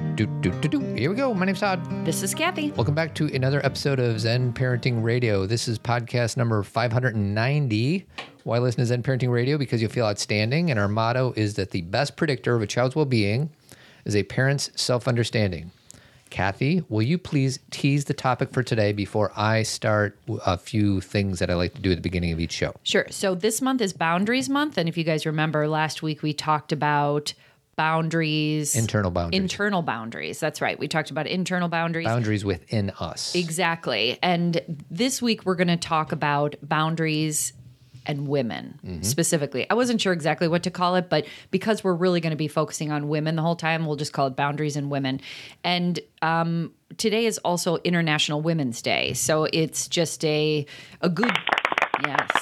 do, do, do, do, do. Here we go. My name's Todd. This is Kathy. Welcome back to another episode of Zen Parenting Radio. This is podcast number 590. Why listen to Zen Parenting Radio? Because you'll feel outstanding. And our motto is that the best predictor of a child's well being is a parent's self understanding. Kathy, will you please tease the topic for today before I start a few things that I like to do at the beginning of each show? Sure. So this month is Boundaries Month. And if you guys remember, last week we talked about boundaries, Internal boundaries. internal boundaries. That's right. We talked about internal boundaries. boundaries within us. Exactly. And this week we're going to talk about boundaries and women Mm-hmm. specifically. I wasn't sure exactly what to call it, but because we're really going to be focusing on women the whole time, we'll just call it boundaries and women. And um, today is also International Women's Day, so it's just a a good yes.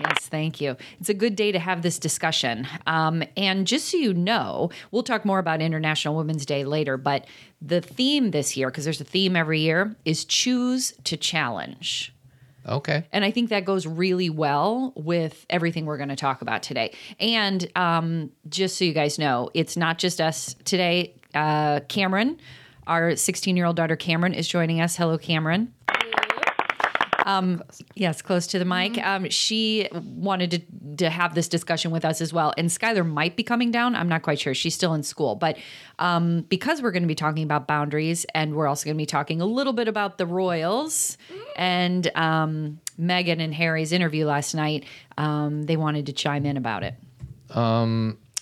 Yes, thank you. It's a good day to have this discussion. Um, and just so you know, we'll talk more about International Women's Day later, but the theme this year, because there's a theme every year, is choose to challenge. Okay. And I think that goes really well with everything we're going to talk about today. And um, just so you guys know, it's not just us today. Uh, Cameron, our 16 year old daughter Cameron, is joining us. Hello, Cameron. Um, yes, close to the mic. Um, she wanted to, to have this discussion with us as well. And Skylar might be coming down. I'm not quite sure. She's still in school. But um, because we're going to be talking about boundaries and we're also going to be talking a little bit about the Royals and um, Meghan and Harry's interview last night, um, they wanted to chime in about it.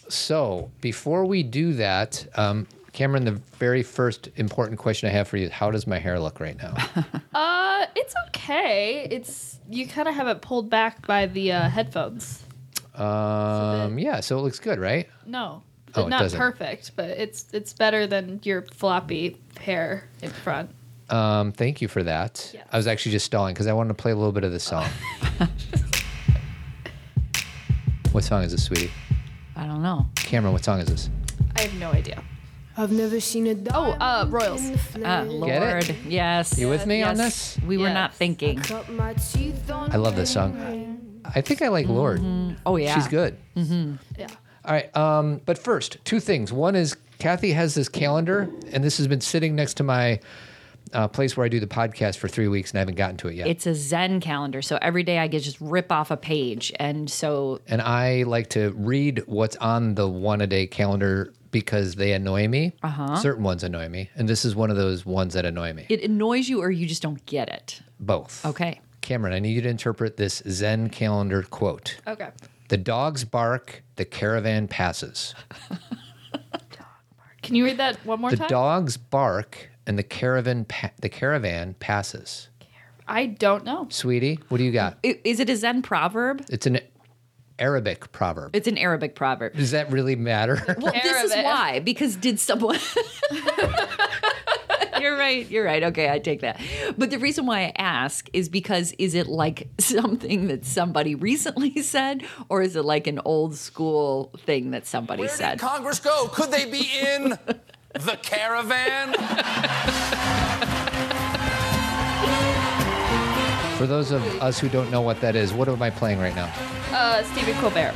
So before we do that, um, Cameron, the very first important question I have for you is how does my hair look right now? Uh, it's okay. It's you kind of have it pulled back by the uh, headphones. Um, yeah, so it looks good, right? No, Oh, not doesn't. perfect, but it's it's better than your floppy hair in front. Um, thank you for that. Yes. I was actually just stalling because I wanted to play a little bit of this song. what song is this, sweetie? I don't know. Cameron, what song is this? I have no idea. I've never seen a Oh, uh, Royals. Uh, Get it? Lorde, yes. You with me on this? We were not thinking. Cut my teeth on I love this song. I think I like Lorde. Oh, yeah. She's good. Yeah. All right. Um, but first, two things. One is Kathy has this calendar, and this has been sitting next to my uh, place where I do the podcast for three weeks, and I haven't gotten to it yet. It's a Zen calendar. So every day I get just rip off a page. And so and I like to read what's on the one a day calendar because they annoy me. Uh-huh. Certain ones annoy me, and this is one of those ones that annoy me. it annoys you or you just don't get it. Both. Okay. Cameron, I need you to interpret this Zen calendar quote. Okay. The dogs bark, the caravan passes. Can you read that one more The time? The dogs bark, and the caravan pa- the caravan passes. I don't know. Sweetie, what do you got? I- Is it a Zen proverb? It's an Arabic proverb. It's an Arabic proverb. Does that really matter? Well, this is why. Because did someone. you're right. You're right. Okay, I take that. But the reason why I ask is because is it like something that somebody recently said, or is it like an old school thing that somebody Where said? did Congress go? Could they be in the caravan? For those of us who don't know what that is, what am I playing right now? Uh, Stephen Colbert.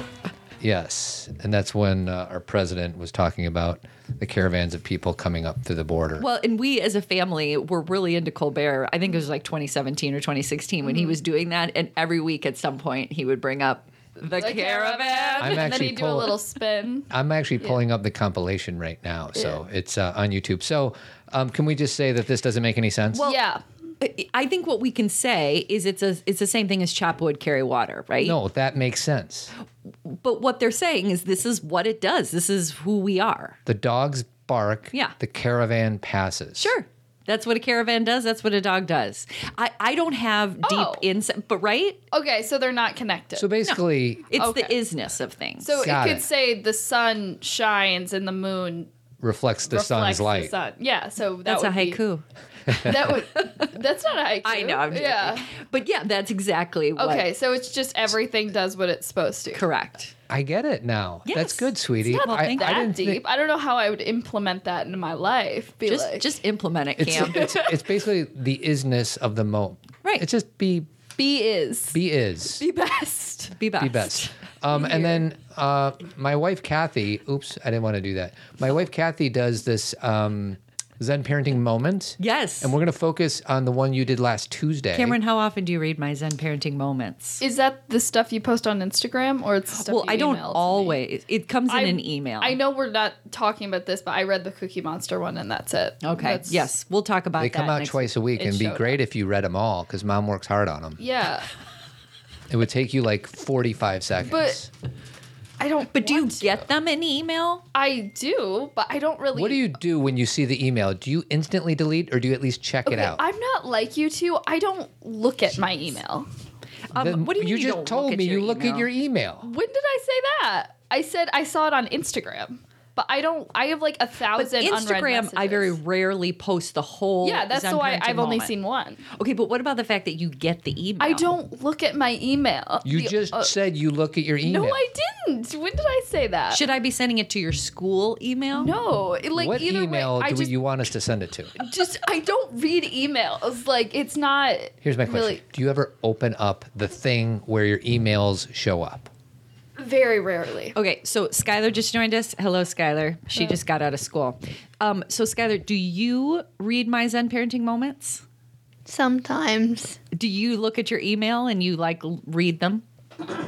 Yes, and that's when uh, our president was talking about the caravans of people coming up through the border. Well, and we as a family were really into Colbert. I think it was like 2017 or 2016 when he was doing that. And every week at some point he would bring up the, The caravan. I'm and then actually he'd do a little spin. I'm actually pulling up the compilation right now, so it's uh, on YouTube. So, um, can we just say that this doesn't make any sense? Well, yeah. I think what we can say is it's a it's the same thing as chop wood, carry water, right? no, that makes sense. But what they're saying is this is what it does. This is who we are. The dogs bark. Yeah. The caravan passes. Sure. That's what a caravan does. That's what a dog does. I, I don't have deep Oh. insight, but right? Okay, so they're not connected. So basically, It's Okay. the isness of things. So Got it could it. say the sun shines and the moon reflects the reflects sun's the light. sun. Yeah, so that that's a would be- haiku. that would that's not a haiku. I know. I'm joking. yeah. But yeah, that's exactly what. Okay, so it's just everything does what it's supposed to. Correct. I get it now. Yes. That's good, sweetie. It's not I, thank- I That didn't deep. think- I don't know how I would implement that into my life. Be Just like, just implement it, it's, Cam. it's, it's basically the isness of the moment. Right. It's just be be is be is be best. be best. be best. Um, and then uh, my wife Kathy. Oops, I didn't want to do that. My wife Kathy does this um, Zen parenting moment. Yes. And we're going to focus on the one you did last Tuesday. Cameron, how often do you read my Zen parenting moments? Is that the stuff you post on Instagram or it's the stuff well, you I don't email me? always. It comes in I'm- an email. I know we're not talking about this, but I read the Cookie Monster one and that's it. Okay. That's- yes, we'll talk about They that. They come out next twice a week, It and be showed great if you read them all because mom works hard on them. Yeah. It would take you like 45 seconds. But I don't. But do you want to. get them in email? I do, but I don't really. what do you do when you see the email? Do you instantly delete or do you at least check it out? I'm not like you two. I don't look at my email. Um, Then what do you mean you you just don't told look me your you look email? at your email. When did I say that? I said I saw it on Instagram, but I don't. I have like a But thousand unread Instagram, I very rarely post the whole. Yeah, that's Zen why I've only moment. seen one. Okay, but what about the fact that you get the email? I don't look at my email. You The- just uh, said you look at your email. No, I didn't. When did I say that? Should I be sending it to your school email? no, it- like what either email way, do just, you want us to send it to? just I don't read emails. Like it's not. Here's my question. Really, Do you ever open up the thing where your emails show up? Very rarely. Okay, so Skylar just joined us. Hello, Skylar. She just got out of school. Um, so Skylar, do you read my Zen parenting moments? Sometimes. Do you look at your email and you like read them?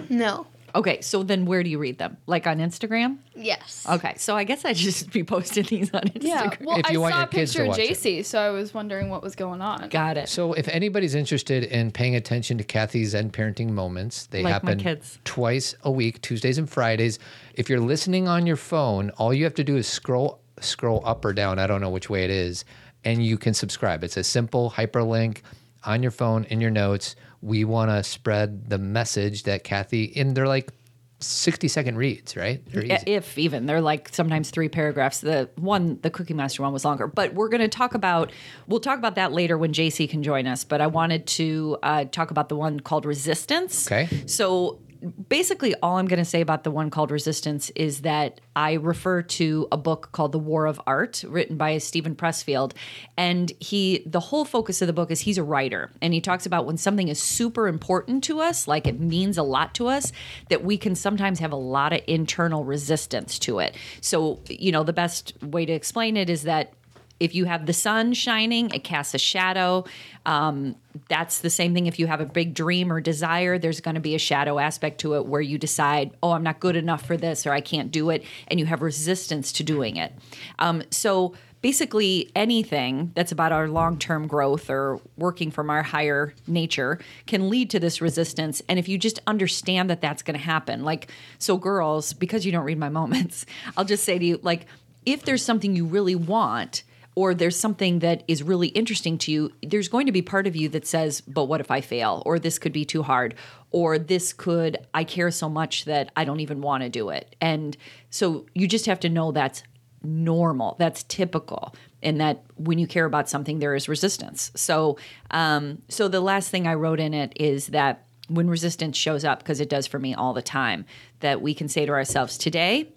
No. Okay, so then where do you read them? Like on Instagram? Yes. Okay, so I guess I should just be posting these on Instagram. Yeah. Well, If I want saw your a kids to picture of watch it. JC, so I was wondering what was going on. Got it. So, if anybody's interested in paying attention to Kathy's Zen parenting moments, they Like my happen kids. twice a week, Tuesdays and Fridays. If you're listening on your phone, all you have to do is scroll scroll up or down. I don't know which way it is, and you can subscribe. It's a simple hyperlink on your phone in your notes. We want to spread the message that Kathy, and they're like 60 second reads, right? If even they're like sometimes three paragraphs the one the cookie monster one was longer but we're going to talk about we'll talk about that later when jc can join us but i wanted to uh, talk about the one called resistance Okay. so basically all i'm going to say about the one called resistance is that i refer to a book called the war of art written by steven pressfield. And he the whole focus of the book is he's a writer. And he talks about when something is super important to us like it means a lot to us that we can sometimes have a lot of internal resistance to it. So you know the best way to explain it is that if you have the sun shining, it casts a shadow. Um, that's the same thing if you have a big dream or desire, there's going to be a shadow aspect to it where you decide, oh, I'm not good enough for this or I can't do it. And you have resistance to doing it. Um, so basically, anything that's about our long term growth or working from our higher nature can lead to this resistance. And if you just understand that that's going to happen, like, so girls, because you don't read my moments, I'll just say to you, like, if there's something you really want, or there's something that is really interesting to you, there's going to be part of you that says, but what if I fail? Or this could be too hard. Or this could, I care so much that I don't even want to do it. And so you just have to know that's normal, that's typical. And that when you care about something, there is resistance. So, um, so the last thing I wrote in it is that when resistance shows up, because it does for me all the time, that we can say to ourselves, today,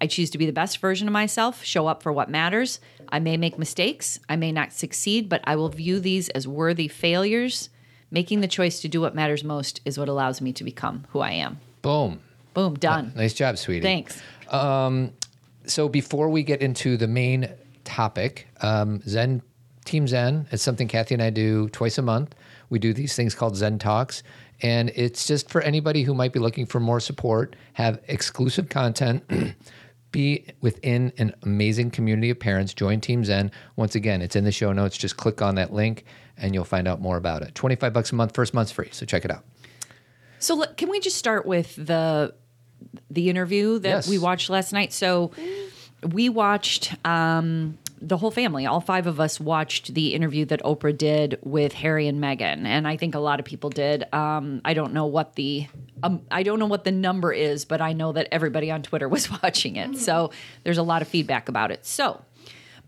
I choose to be the best version of myself, show up for what matters. I may make mistakes, I may not succeed, but I will view these as worthy failures. Making the choice to do what matters most is what allows me to become who I am. Boom. Boom, done. Nice job, sweetie. Thanks. so before we get into the main topic, um, Zen Team Zen is something Kathy and I do twice a month. We do these things called Zen Talks, and it's just for anybody who might be looking for more support, have exclusive content. Be within an amazing community of parents. Join Team Zen. Once again, it's in the show notes. Just click on that link and you'll find out more about it. 25 bucks a month, first month's free. So check it out. So can we just start with the the interview that Yes. we watched last night? So we watched um, the whole family, all five of us watched the interview that Oprah did with Harry and Meghan, and I think a lot of people did. Um, I don't know what the um, I don't know what the number is, but I know that everybody on Twitter was watching it. So there's a lot of feedback about it. So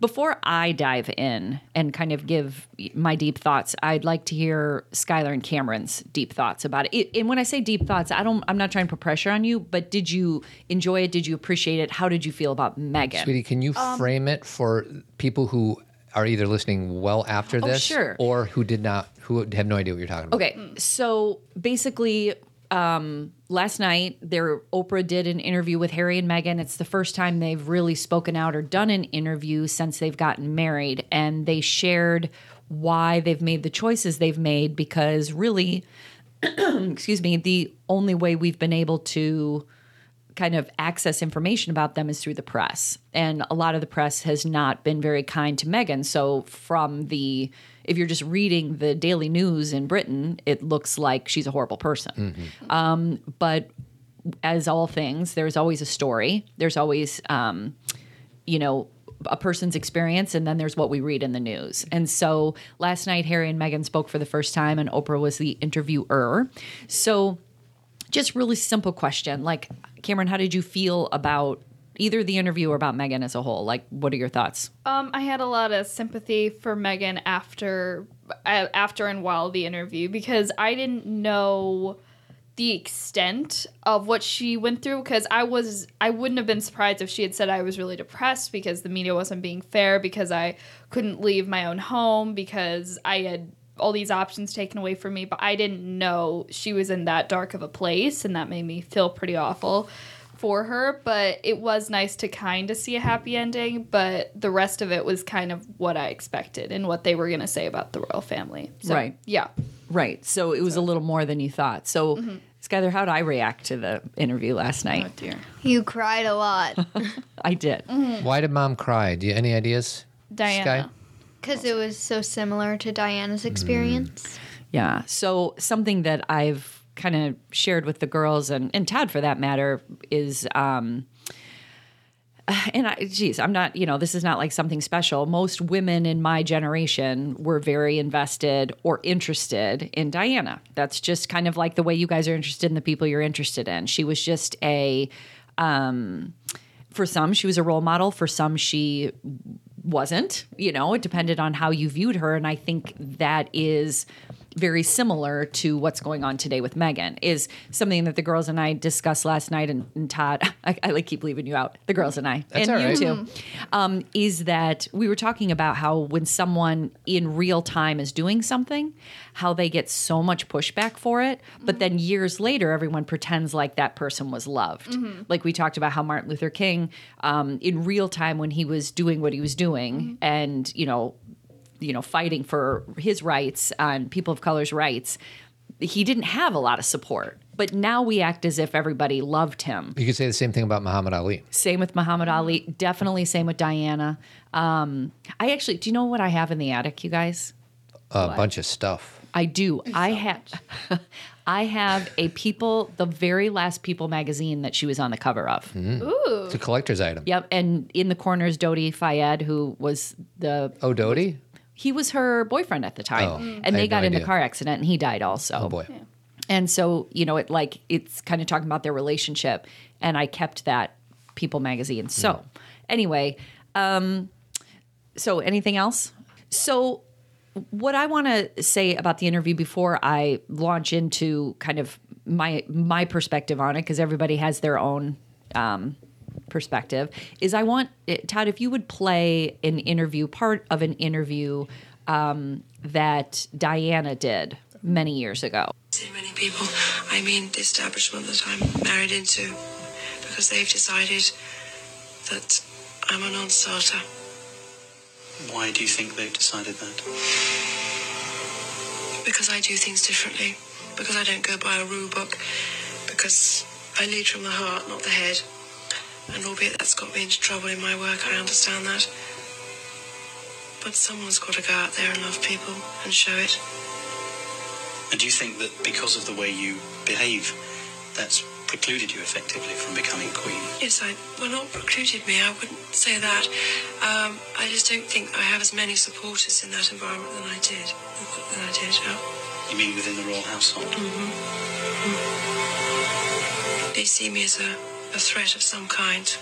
before I dive in and kind of give my deep thoughts, I'd like to hear Skylar and Cameron's deep thoughts about it. it. And when I say deep thoughts, I don't. I'm not trying to put pressure on you, but did you enjoy it? Did you appreciate it? How did you feel about Meghan? Sweetie, can you Um, frame it for people who are either listening well after this Oh, sure. or who did not, who have no idea what you're talking about? Okay, so basically, um, last night, there Oprah did an interview with Harry and Meghan. It's the first time they've really spoken out or done an interview since they've gotten married, and they shared why they've made the choices they've made because really, excuse me, the only way we've been able to kind of access information about them is through the press. And a lot of the press has not been very kind to Meghan. So from the if you're just reading the daily news in Britain, it looks like she's a horrible person. Um, but as all things, there's always a story. There's always um, you know, a person's experience, and then there's what we read in the news. And so last night, Harry and Meghan spoke for the first time, and Oprah was the interviewer. So, just really simple question like, Cameron, how did you feel about either the interview or about meghan as a whole? Like, what are your thoughts? Um, I had a lot of sympathy for Meghan after, uh, after and while the interview because I didn't know the extent of what she went through because I was I wouldn't have been surprised if she had said I was really depressed because the media wasn't being fair because I couldn't leave my own home because I had all these options taken away from me but I didn't know she was in that dark of a place and that made me feel pretty awful for her but it was nice to kind of see a happy ending but the rest of it was kind of what I expected and what they were going to say about the royal family so, Right. yeah Right. So it was a little more than you thought. So, mm-hmm. Skylar, how did I react to the interview last night? oh dear You cried a lot I did. Mm-hmm. Why did mom cry? Do you any ideas? Diana because it was so similar to Diana's experience. Yeah. So something that I've kind of shared with the girls and, and Todd for that matter is um and I geez, I'm not, you know, this is not like something special. Most women in my generation were very invested or interested in Diana. That's just kind of like the way you guys are interested in the people you're interested in. She was just a um for some she was a role model, for some she wasn't you know it depended on how you viewed her. And i think that is very similar to what's going on today with meghan is something that the girls and i discussed last night and, and todd I, I like keep leaving you out the girls and i That's and you too um, is that we were talking about how when someone in real time is doing something how they get so much pushback for it but then years later everyone pretends like that person was loved. Like we talked about how martin luther king um, in real time when he was doing what he was doing and you know you know fighting for his rights and people of color's rights he didn't have a lot of support but now we act as if everybody loved him You could say the same thing about Muhammad Ali. same with Muhammad Ali. Definitely same with Diana. Um, I actually, do you know what I have in the attic, you guys? A bunch of stuff. I do. I have. I have a People, the very last People magazine that she was on the cover of. Ooh, It's a collector's item. Yep, and in the corner is Dodi Fayed, who was the Oh, Dodie? He was her boyfriend at the time, Oh, and I they got no in the car accident, and he died also. Oh, boy. And so, you know, it like it's kind of talking about their relationship, and I kept that People magazine. So, anyway, um, so anything else? So, what I want to say about the interview before I launch into kind of my my perspective on it, because everybody has their own um, perspective, is I want Todd if you would play an interview, part of an interview um, that Diana did many years ago. See many people, I mean the establishment that I'm married into, because they've decided that I'm a non-starter. Why do you think they've decided that? Because I do things differently. Because I don't go by a rule book. Because I lead from the heart, not the head. And albeit that's got me into trouble in my work, I understand that. But someone's got to go out there and love people and show it. And do you think that because of the way you behave, that's precluded you effectively from becoming queen? Yes, I well not precluded me. I wouldn't say that. Um, I just don't think I have as many supporters in that environment than I did. Than I did. Yeah. You mean within the royal household? Mhm. They see me as a, a threat of some kind,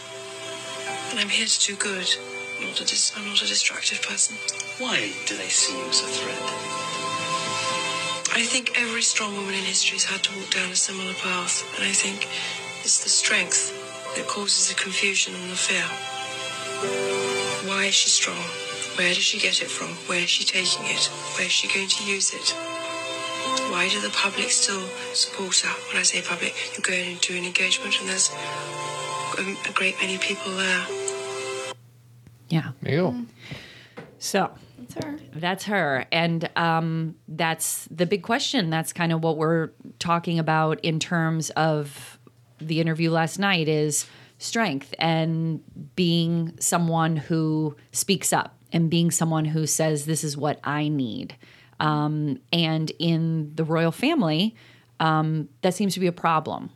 and I'm here to do good. I'm not a dis- I'm not a destructive person. Why do they see you as a threat? I think every strong woman in history has had to walk down a similar path, and I think it's the strength that causes the confusion and the fear. Why is she strong? Where does she get it from? Where is she taking it? Where is she going to use it? Why do the public still support her? When I say public, you go into an engagement and there's a, a great many people there. Yeah. There you go. So That's her. That's her. And um, that's the big question. That's kind of what we're talking about in terms of the interview last night is strength and being someone who speaks up and being someone who says, This is what I need. Um, and in the royal family, um, that seems to be a problem.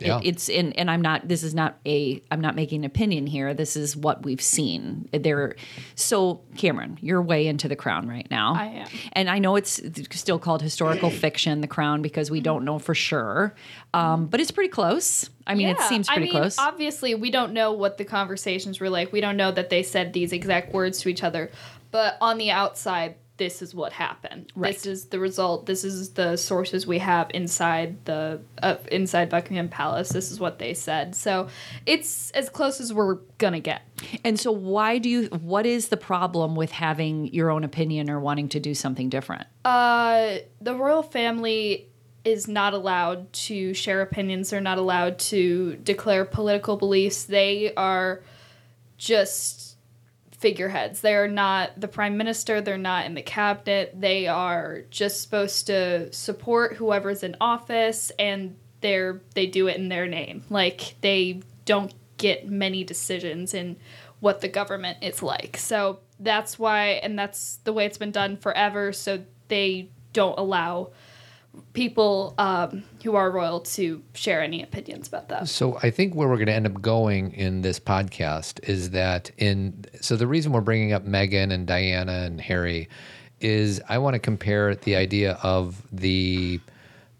It- Yeah. it's in, and I'm not. This is not a. I'm not making an opinion here. This is what we've seen. There. So, Cameron, you're way into the Crown right now. I am. and I know it's still called historical fiction, The Crown, because we don't know for sure. Um, but it's pretty close. I mean, it seems pretty I mean, close. Obviously, we don't know what the conversations were like. We don't know that they said these exact words to each other. But on the outside, this is what happened. Right. This is the result. This is the sources we have inside the uh, inside Buckingham Palace. This is what they said. So it's as close as we're gonna get. and so, why do you? What is the problem with having your own opinion or wanting to do something different? Uh, the royal family is not allowed to share opinions. They're not allowed to declare political beliefs. They are just figureheads. They are not the prime minister. They're not in the cabinet. They are just supposed to support whoever's in office, and they're they do it in their name. Like they don't get many decisions in what the government is like. So that's why, and that's the way it's been done forever. So they don't allow people um, who are royal to share any opinions about that. So I think where we're going to end up going in this podcast is that in so the reason we're bringing up Meghan and Diana and Harry is I want to compare the idea of the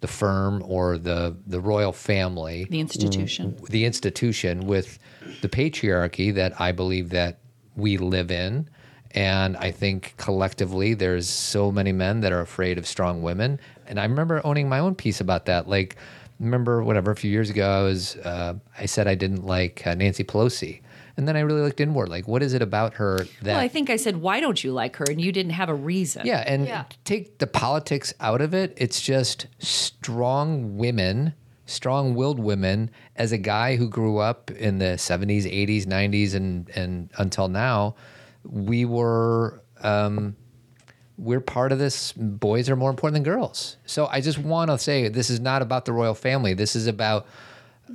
the firm or the the royal family, The institution. the institution with the patriarchy that I believe that we live in. And I think collectively there's so many men that are afraid of strong women. And I remember owning my own piece about that. Like, remember whatever a few years ago I was uh, I said I didn't like uh, Nancy Pelosi. And then I really looked inward. Like, what is it about her that Well, I think I said, "Why don't you like her?" And you didn't have a reason. yeah, and Yeah. take the politics out of it. It's just strong women, strong willed women. As a guy who grew up in the 70s, 80s, 90s, and, and until now, we were. Um, we're part of this. Boys are more important than girls. So I just want to say this is not about the royal family. This is about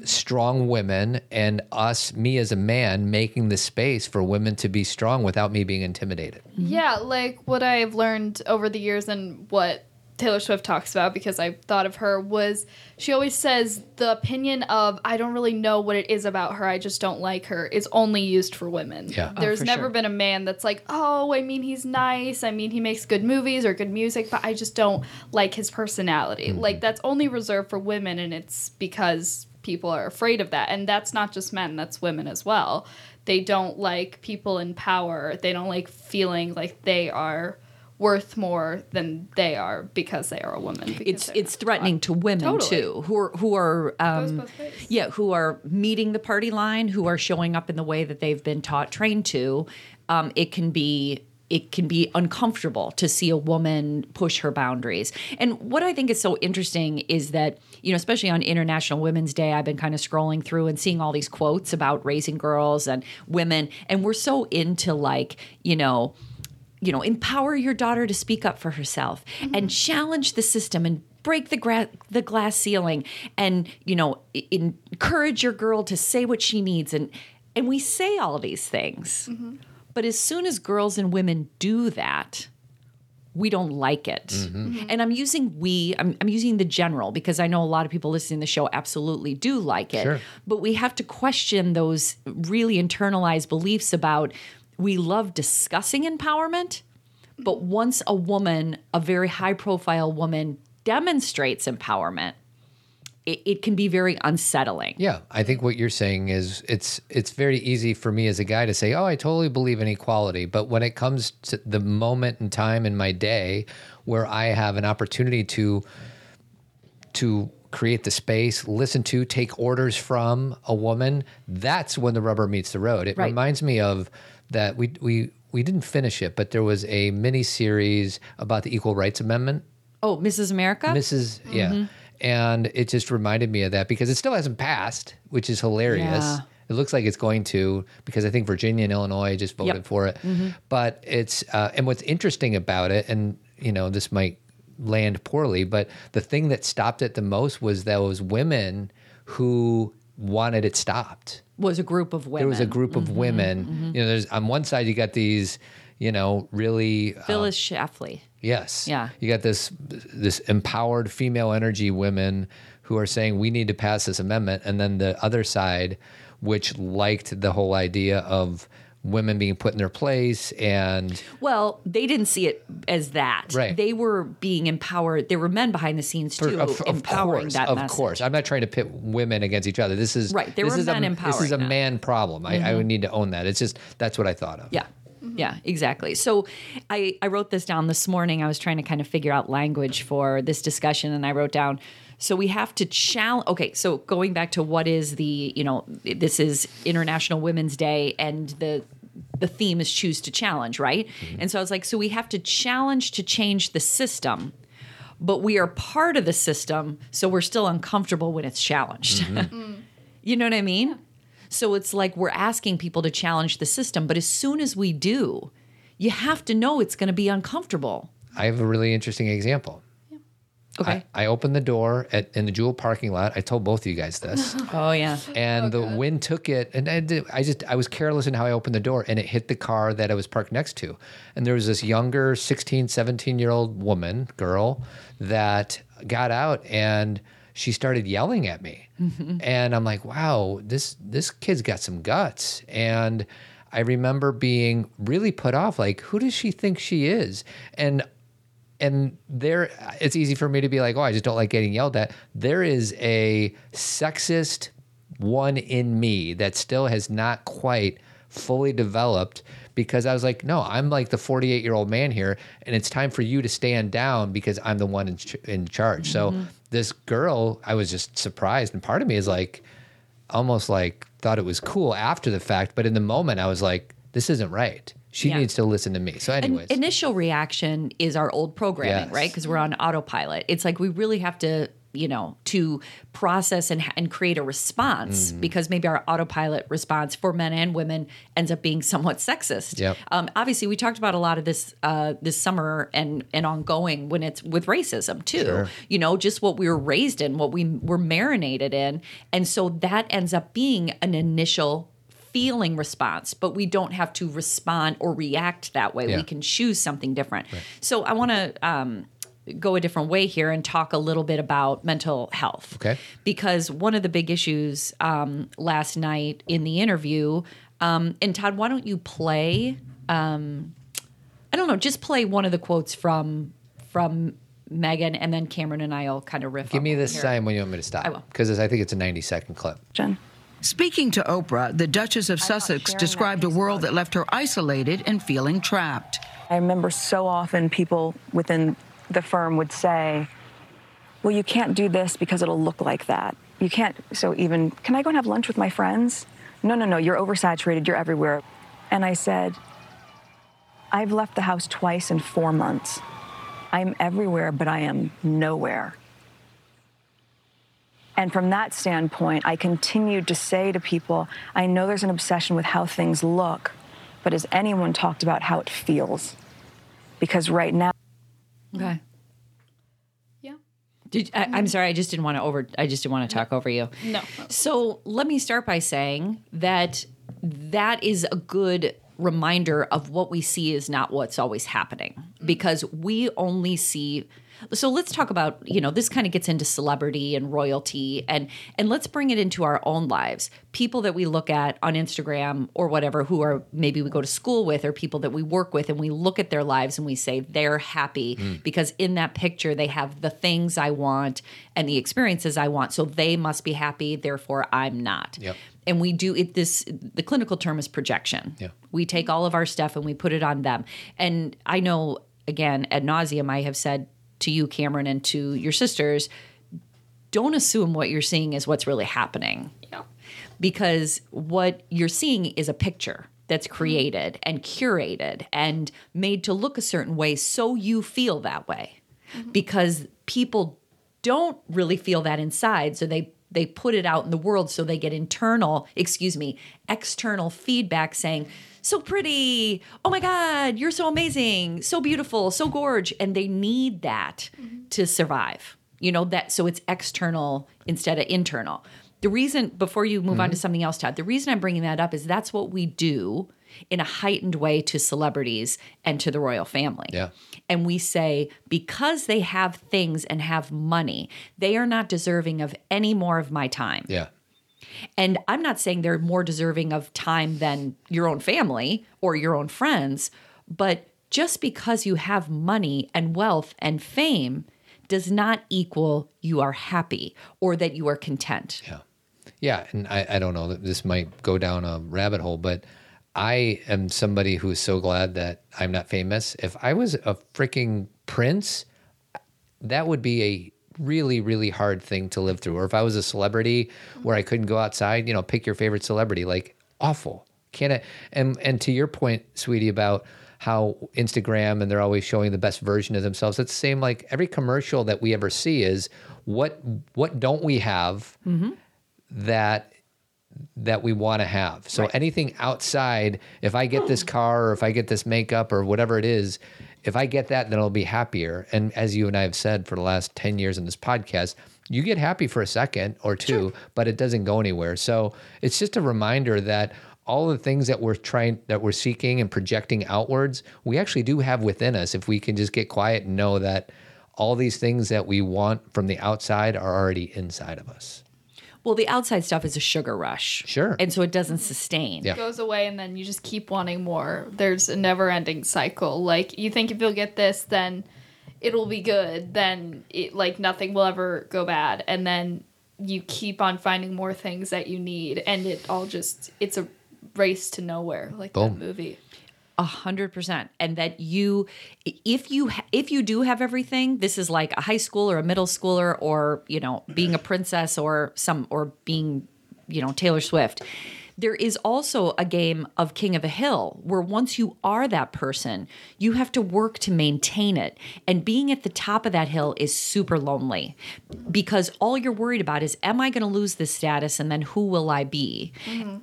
strong women and us, me as a man, making the space for women to be strong without me being intimidated. Yeah, like what I've learned over the years and what Taylor Swift talks about because I thought of her was she always says the opinion of I don't really know what it is about her, I just don't like her is only used for women. Yeah. Oh, There's for never sure. been a man that's like, "Oh, I mean he's nice. I mean he makes good movies or good music, but I just don't like his personality." Mm-hmm. Like that's only reserved for women and it's because people are afraid of that. And that's not just men, that's women as well. They don't like people in power. They don't like feeling like they are worth more than they are because they are a woman. it's it's not. threatening to women Totally. too, who are who are um, yeah, who are meeting the party line, who are showing up in the way that they've been taught, trained to. Um, it can be it can be uncomfortable to see a woman push her boundaries. And what I think is so interesting is that, you know, especially on International Women's Day, I've been kind of scrolling through and seeing all these quotes about raising girls and women. And we're so into like, you know, you know, empower your daughter to speak up for herself and mm-hmm. challenge the system and break the gra- the glass ceiling and you know encourage your girl to say what she needs and and we say all these things. Mm-hmm. But as soon as girls and women do that, we don't like it. Mm-hmm. And I'm using we, I'm, I'm using the general because I know a lot of people listening to the show absolutely do like it. Sure. But we have to question those really internalized beliefs about we love discussing empowerment, but once a woman, a very high profile woman, demonstrates empowerment, it, it can be very unsettling. Yeah, I think what you're saying is it's it's very easy for me as a guy to say, "Oh, I totally believe in equality," but when it comes to the moment and time in my day where I have an opportunity to to create the space, listen to, take orders from a woman, that's when the rubber meets the road. It Right. reminds me of that we we we didn't finish it, but there was a mini series about the Equal Rights Amendment Oh, Mrs. America. Mrs. Yeah. Mm-hmm. And it just reminded me of that because it still hasn't passed, which is hilarious. Yeah. It looks like it's going to because I think Virginia and Illinois just voted Yep. Mm-hmm. for it. But it's uh, and what's interesting about it, and you know this might land poorly, but the thing that stopped it the most was those women who wanted it stopped was a group of women. there was a group of Mm-hmm, women. You know, there's on one side you got these, you know, really uh, Phyllis Schlafly. yes, Yeah. You got this this empowered female energy women who are saying we need to pass this amendment, and then the other side, which liked the whole idea of women being put in their place and Well, they didn't see it as that. Right. They were being empowered. There were men behind the scenes too, of, of empowering course, that of message. course. I'm not trying to pit women against each other. This is Right, there this were is men a, This is a that. man problem. I, I would need to own that. It's just that's what I thought of. Yeah. Mm-hmm. Yeah, exactly. So I, I wrote this down this morning. I was trying to kind of figure out language for this discussion, and I wrote down so we have to challenge. Okay, so going back to what is the, you know, this is International Women's Day, and the the theme is choose to challenge, right? Mm-hmm. And so I was like, so we have to challenge to change the system, but we are part of the system, so we're still uncomfortable when it's challenged. Mm-hmm. You know what I mean? So it's like we're asking people to challenge the system, but as soon as we do, you have to know it's going to be uncomfortable. I have a really interesting example. Okay. I, I opened the door at in the Jewel parking lot. I told both of you guys this. oh yeah. and oh, the wind took it and I, did, I just i was careless in how i opened the door and it hit the car that i was parked next to and there was this younger 16 17 year old woman girl that got out and she started yelling at me mm-hmm. and i'm like wow this this kid's got some guts and i remember being really put off like who does she think she is and and there it's easy for me to be like oh i just don't like getting yelled at. There is a sexist one in me that still has not quite fully developed because i was like no i'm like the 48 year old man here and it's time for you to stand down because i'm the one in, ch- in charge. So mm-hmm. this girl i was just surprised and part of me is like almost like thought it was cool after the fact but in the moment i was like this isn't right she Yeah. needs to listen to me so An anyways initial reaction is our old programming, Yes. right? Because we're on autopilot. It's like we really have to, you know, to process and, and create a response Mm-hmm. because maybe our autopilot response for men and women ends up being somewhat sexist. Yep. Um, obviously, we talked about a lot of this uh, this summer and and ongoing when it's with racism too. Sure. You know, just what we were raised in, what we were marinated in, and so that ends up being an initial feeling response, but we don't have to respond or react that way. Yeah. We can choose something different. So I want to um, go a different way here and talk a little bit about mental health. Okay. Because one of the big issues um, last night in the interview, um, and Todd, why don't you play? Um, I don't know, just play one of the quotes from from Meghan, and then Cameron and I'll kind of riff. Give me the this here. time when you want me to stop. I will. Because I think it's a 90 second clip. Speaking to Oprah, the Duchess of Sussex described a world that left her isolated and feeling trapped. I remember so often people within the firm would say, Well, you can't do this because it'll look like that. You can't, so even, can I go and have lunch with my friends? No, no, no, you're oversaturated, you're everywhere. And I said, I've left the house twice in four months. I'm everywhere, but I am nowhere. And from that standpoint, I continued to say to people, I know there's an obsession with how things look, but has anyone talked about how it feels? Because right now, Okay. Yeah. Did, I, I'm sorry, I just didn't want to over. I just didn't want to talk over you. No. So let me start by saying that that is a good reminder of what we see is not what's always happening because we only see so let's talk about you know this kind of gets into celebrity and royalty and and let's bring it into our own lives. People that we look at on instagram or whatever who are maybe we go to school with or people that we work with and we look at their lives and we say they're happy hmm. because in that picture they have the things i want and the experiences i want. So they must be happy therefore i'm not. Yep. and we do it this the clinical term is projection. Yeah. we take all of our stuff and we put it on them. And i know again ad nauseum i have said to you cameron and to your sisters don't assume what you're seeing is what's really happening Yeah. because what you're seeing is a picture that's created and curated and made to look a certain way so you feel that way mm-hmm. because people don't really feel that inside. So they they put it out in the world so they get internal, excuse me, external feedback saying, so pretty. Oh my God, you're so amazing, so beautiful, so gorge. And they need that mm-hmm. to survive. You know, that so it's external instead of internal. The reason, before you move on to mm-hmm. something else, Todd, the reason I'm bringing that up is that's what we do in a heightened way to celebrities and to the royal family. Yeah. And we say, because they have things and have money, they are not deserving of any more of my time. Yeah. And I'm not saying they're more deserving of time than your own family or your own friends, but just because you have money and wealth and fame does not equal you are happy or that you are content. Yeah. Yeah. And I, I don't know that this might go down a rabbit hole, but I am somebody who's so glad that I'm not famous. If I was a freaking prince, that would be a really, really hard thing to live through. Or if I was a celebrity where I couldn't go outside, you know, pick your favorite celebrity, like awful. Can I? And and to your point, sweetie, about how Instagram and they're always showing the best version of themselves. It's the same like every commercial that we ever see is what what don't we have mm-hmm. that that we want to have. So anything outside, if I get this car or if I get this makeup or whatever it is, if I get that, then I'll be happier. And as you and I have said for the last 10 years in this podcast, you get happy for a second or two, but it doesn't go anywhere. So it's just a reminder that all the things that we're trying that we're seeking and projecting outwards, we actually do have within us if we can just get quiet and know that all these things that we want from the outside are already inside of us. Well, the outside stuff is a sugar rush. Sure. And so it doesn't sustain. Yeah. goes away and then you just keep wanting more. There's a never ending cycle. Like you think if you'll get this, then it'll be good. Then it like nothing will ever go bad. And then you keep on finding more things that you need and it all just it's a race to nowhere like Boom. that movie. A hundred percent, and that you, if you if you do have everything, this is like a high school or a middle schooler, or you know, being a princess or some or being, you know, Taylor Swift. There is also a game of King of a Hill where once you are that person, you have to work to maintain it. And being at the top of that hill is super lonely because all you're worried about is, am I going to lose this status and then who will I be? Mm-hmm.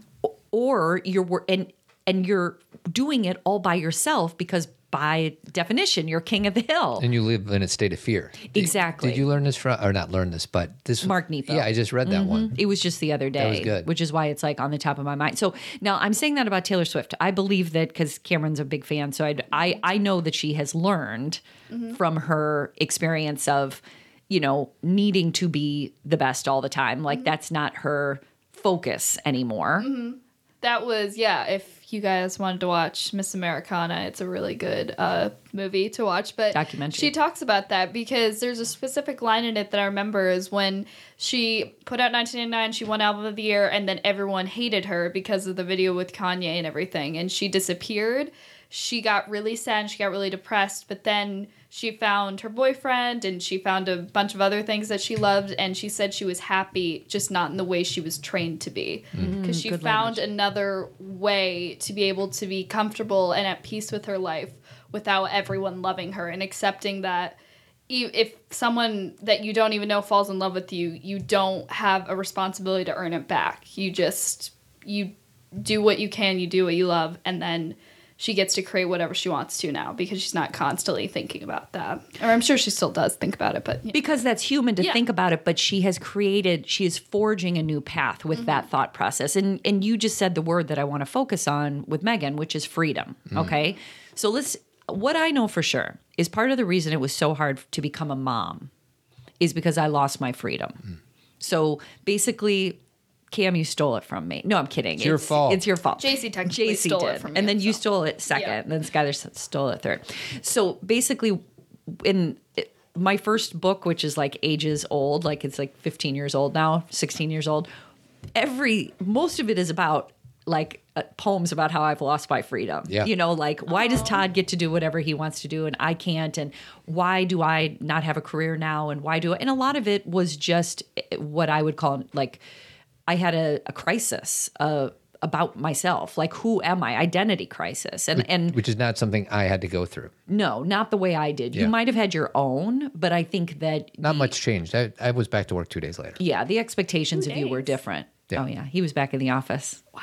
or you're and and you're doing it all by yourself because by definition you're king of the hill And you live in a state of fear. Exactly. Did you learn this from, or not learn this, but this Mark Nepo. Yeah, I just read that mm-hmm. one. it was just the other day That was good. which is why it's like on the top of my mind so now i'm saying that about taylor swift i believe that because cameron's a big fan so I'd, i i know that she has learned mm-hmm. from her experience of you know needing to be the best all the time like mm-hmm. that's not her focus anymore That was yeah, if you guys wanted to watch Miss Americana, it's a really good uh movie to watch. But Documentary. she talks about that because there's a specific line in it that I remember is when she put out 1999, she won album of the year, and then everyone hated her because of the video with Kanye and everything, and she disappeared. She got really sad and she got really depressed, but then she found her boyfriend and she found a bunch of other things that she loved, and she said she was happy, just not in the way she was trained to be. Mm-hmm. Because she good found another way to be able to be comfortable and at peace with her life without everyone loving her and accepting that if someone that you don't even know falls in love with you, you don't have a responsibility to earn it back. You just you do what you can, you do what you love, and then she gets to create whatever she wants to now because she's not constantly thinking about that. Or I'm sure she still does think about it, but because that's human to Yeah. think about it but she has created she is forging a new path with that mm-hmm. thought process. And and you just said the word that i want to focus on with meghan which is freedom mm-hmm. okay? So let's what i know for sure is part of the reason it was so hard to become a mom is because i lost my freedom. Mm. So basically Cam, you stole it from me. No, I'm kidding. It's your fault. It's your fault. JC technically JC stole did. it from and you, then you stole it second, Yeah. and then Skylar s- stole it third. So basically, in my first book, which is like ages old, like it's like 15 years old now, 16 years old. Every most of it is about like uh, poems about how I've lost my freedom. Yeah. You know, like why does Todd get to do whatever he wants to do and I can't? And why do I not have a career now? And why do I? And a lot of it was just eh, what I would call like I had a, a crisis, a, about myself. Like, who am I? Identity crisis. And, and which is not something I had to go through. no, not the way I did. Yeah. You might have had your own, but I think that Not much changed. I, I was back to work two days later. Yeah, the expectations of you were different. Yeah. Oh yeah, he was back in the office. Wow.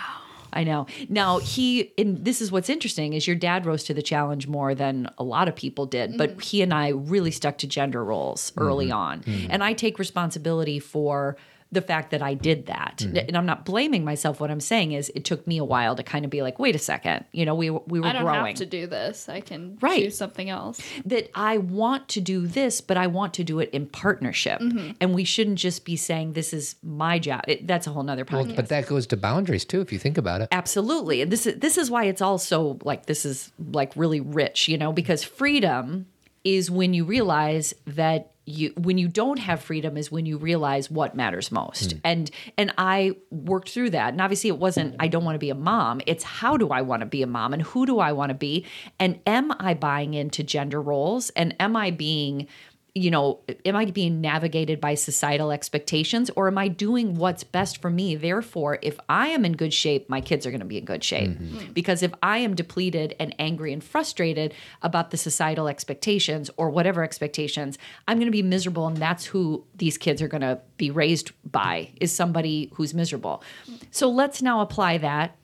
I know. Now he and this is what's interesting is your dad rose to the challenge more than a lot of people did, but he and I really stuck to gender roles early Mhm. on. Mhm. And I take responsibility for the fact that I did that. Mhm. And I'm not blaming myself. What I'm saying is it took me a while to kind of be like, wait a second, you know, we we were I don't growing have to do this. I can Right. choose something else. that I want to do this, but I want to do it in partnership. Mhm. And we shouldn't just be saying this is my job. It, that's a whole nother Well, but that goes to boundaries too, if you think about it. Absolutely. And this is this is why it's also like this is like really rich, you know, because freedom is when you realize that you when you don't have freedom is when you realize what matters most. Hmm. And and I worked through that. And obviously it wasn't I don't want to be a mom. It's how do I want to be a mom and who do I want to be? And am I buying into gender roles and am I being you know, am I being navigated by societal expectations or am I doing what's best for me? Therefore, if I am in good shape, my kids are going to be in good shape. Mm-hmm. Hmm. Because if I am depleted and angry and frustrated about the societal expectations or whatever expectations, I'm going to be miserable. And that's who these kids are going to be raised by is somebody who's miserable. So let's now apply that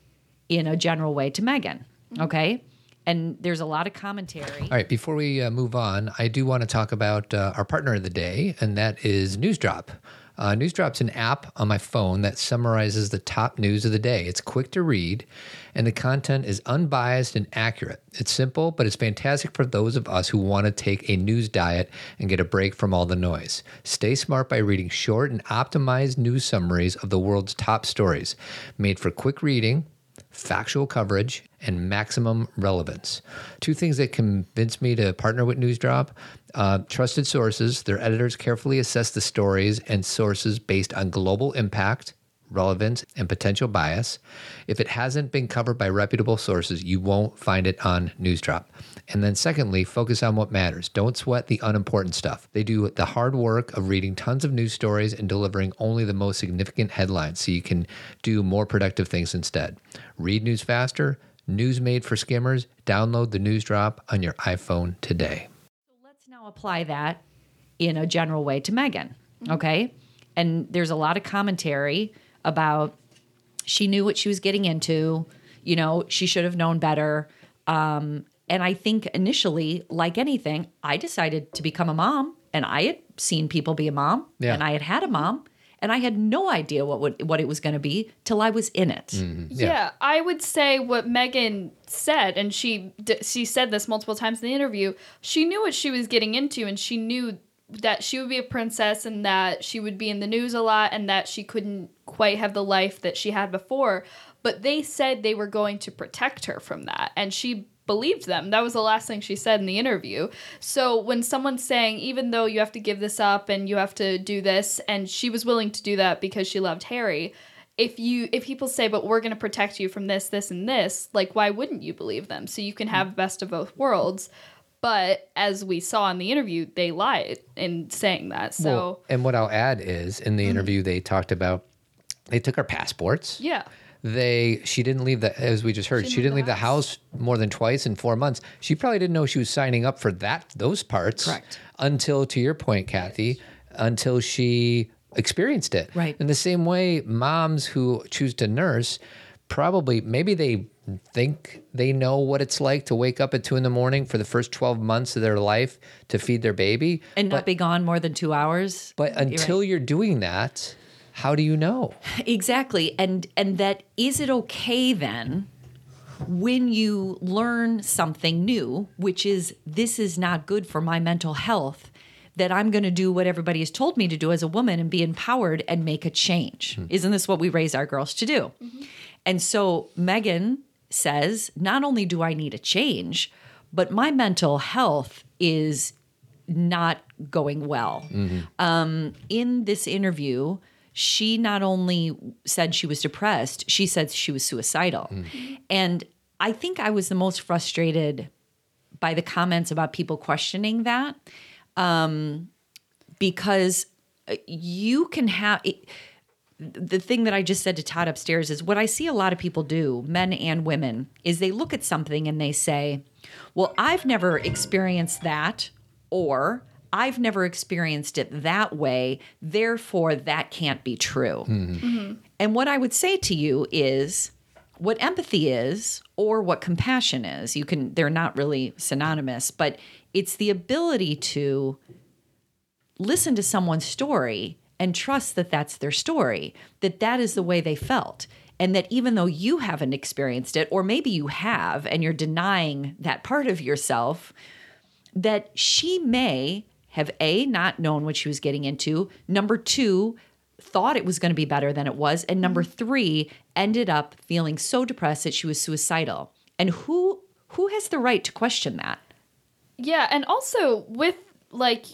in a general way to Meghan. Mm-hmm. Okay. And there's a lot of commentary. All right, before we uh, move on, I do want to talk about uh, our partner of the day, and that is Newsdrop. Uh, Newsdrop's an app on my phone that summarizes the top news of the day. It's quick to read, and the content is unbiased and accurate. It's simple, but it's fantastic for those of us who want to take a news diet and get a break from all the noise. Stay smart by reading short and optimized news summaries of the world's top stories, made for quick reading factual coverage, and maximum relevance. Two things that convinced me to partner with Newsdrop uh, trusted sources. Their editors carefully assess the stories and sources based on global impact. Relevance and potential bias. If it hasn't been covered by reputable sources, you won't find it on Newsdrop. And then, secondly, focus on what matters. Don't sweat the unimportant stuff. They do the hard work of reading tons of news stories and delivering only the most significant headlines so you can do more productive things instead. Read news faster, news made for skimmers. Download the Newsdrop on your iPhone today. let's now apply that in a general way to Meghan. Okay. And there's a lot of commentary about she knew what she was getting into. You know, she should have known better. Um, and I think initially, like anything, I decided to become a mom and I had seen people be a mom Yeah. and I had had a mom and I had no idea what would, what it was going to be till I was in it. Yeah. I would say what Meghan said, and she d- she said this multiple times in the interview. She knew what she was getting into, and she knew that she would be a princess, and that she would be in the news a lot, and that she couldn't quite have the life that she had before. But they said they were going to protect her from that, and she believed them. That was the last thing she said in the interview. So when someone's saying, even though you have to give this up and you have to do this, and she was willing to do that because she loved Harry, if you if people say but we're going to protect you from this this and this like why wouldn't you believe them so you can hmm. have best of both worlds but as we saw in the interview they lied in saying that so Well, and what I'll add is in the mm-hmm. interview, they talked about they took our passports. yeah They she didn't leave the as we just heard she, didn't leave the house more than twice in four months. She probably didn't know she was signing up for that those parts Correct. until to your point, Cathy, until she experienced it. Right. In the same way, moms who choose to nurse probably maybe they think they know what it's like to wake up at two in the morning for the first 12 months of their life to feed their baby And not be gone more than two hours. but You're right. until you're doing that how do you know? Exactly. And and that is it okay then when you learn something new which is this is not good for my mental health that i'm going to do what everybody has told me to do as a woman and be empowered and make a change? Hmm. Isn't this what we raise our girls to do? Mm-hmm. And so meghan says not only do i need a change but my mental health is not going well um, in this interview, she not only said she was depressed, she said she was suicidal. And I think I was the most frustrated by the comments about people questioning that um, because uh, you can have. It, the thing that I just said to Todd upstairs is what I see a lot of people do, men and women, is they look at something and they say, Well, I've never experienced that, or I've never experienced it that way, therefore that can't be true. Mm-hmm. Mm-hmm. And what I would say to you is what empathy is or what compassion is. You can they're not really synonymous, but it's the ability to listen to someone's story and trust that that's their story, that that is the way they felt. And that even though you haven't experienced it, or maybe you have and you're denying that part of yourself, that she may have A, not known what she was getting into, number two, thought it was going to be better than it was, and number mm-hmm. three, ended up feeling so depressed that she was suicidal. And who who has the right to question that? Yeah, and also with like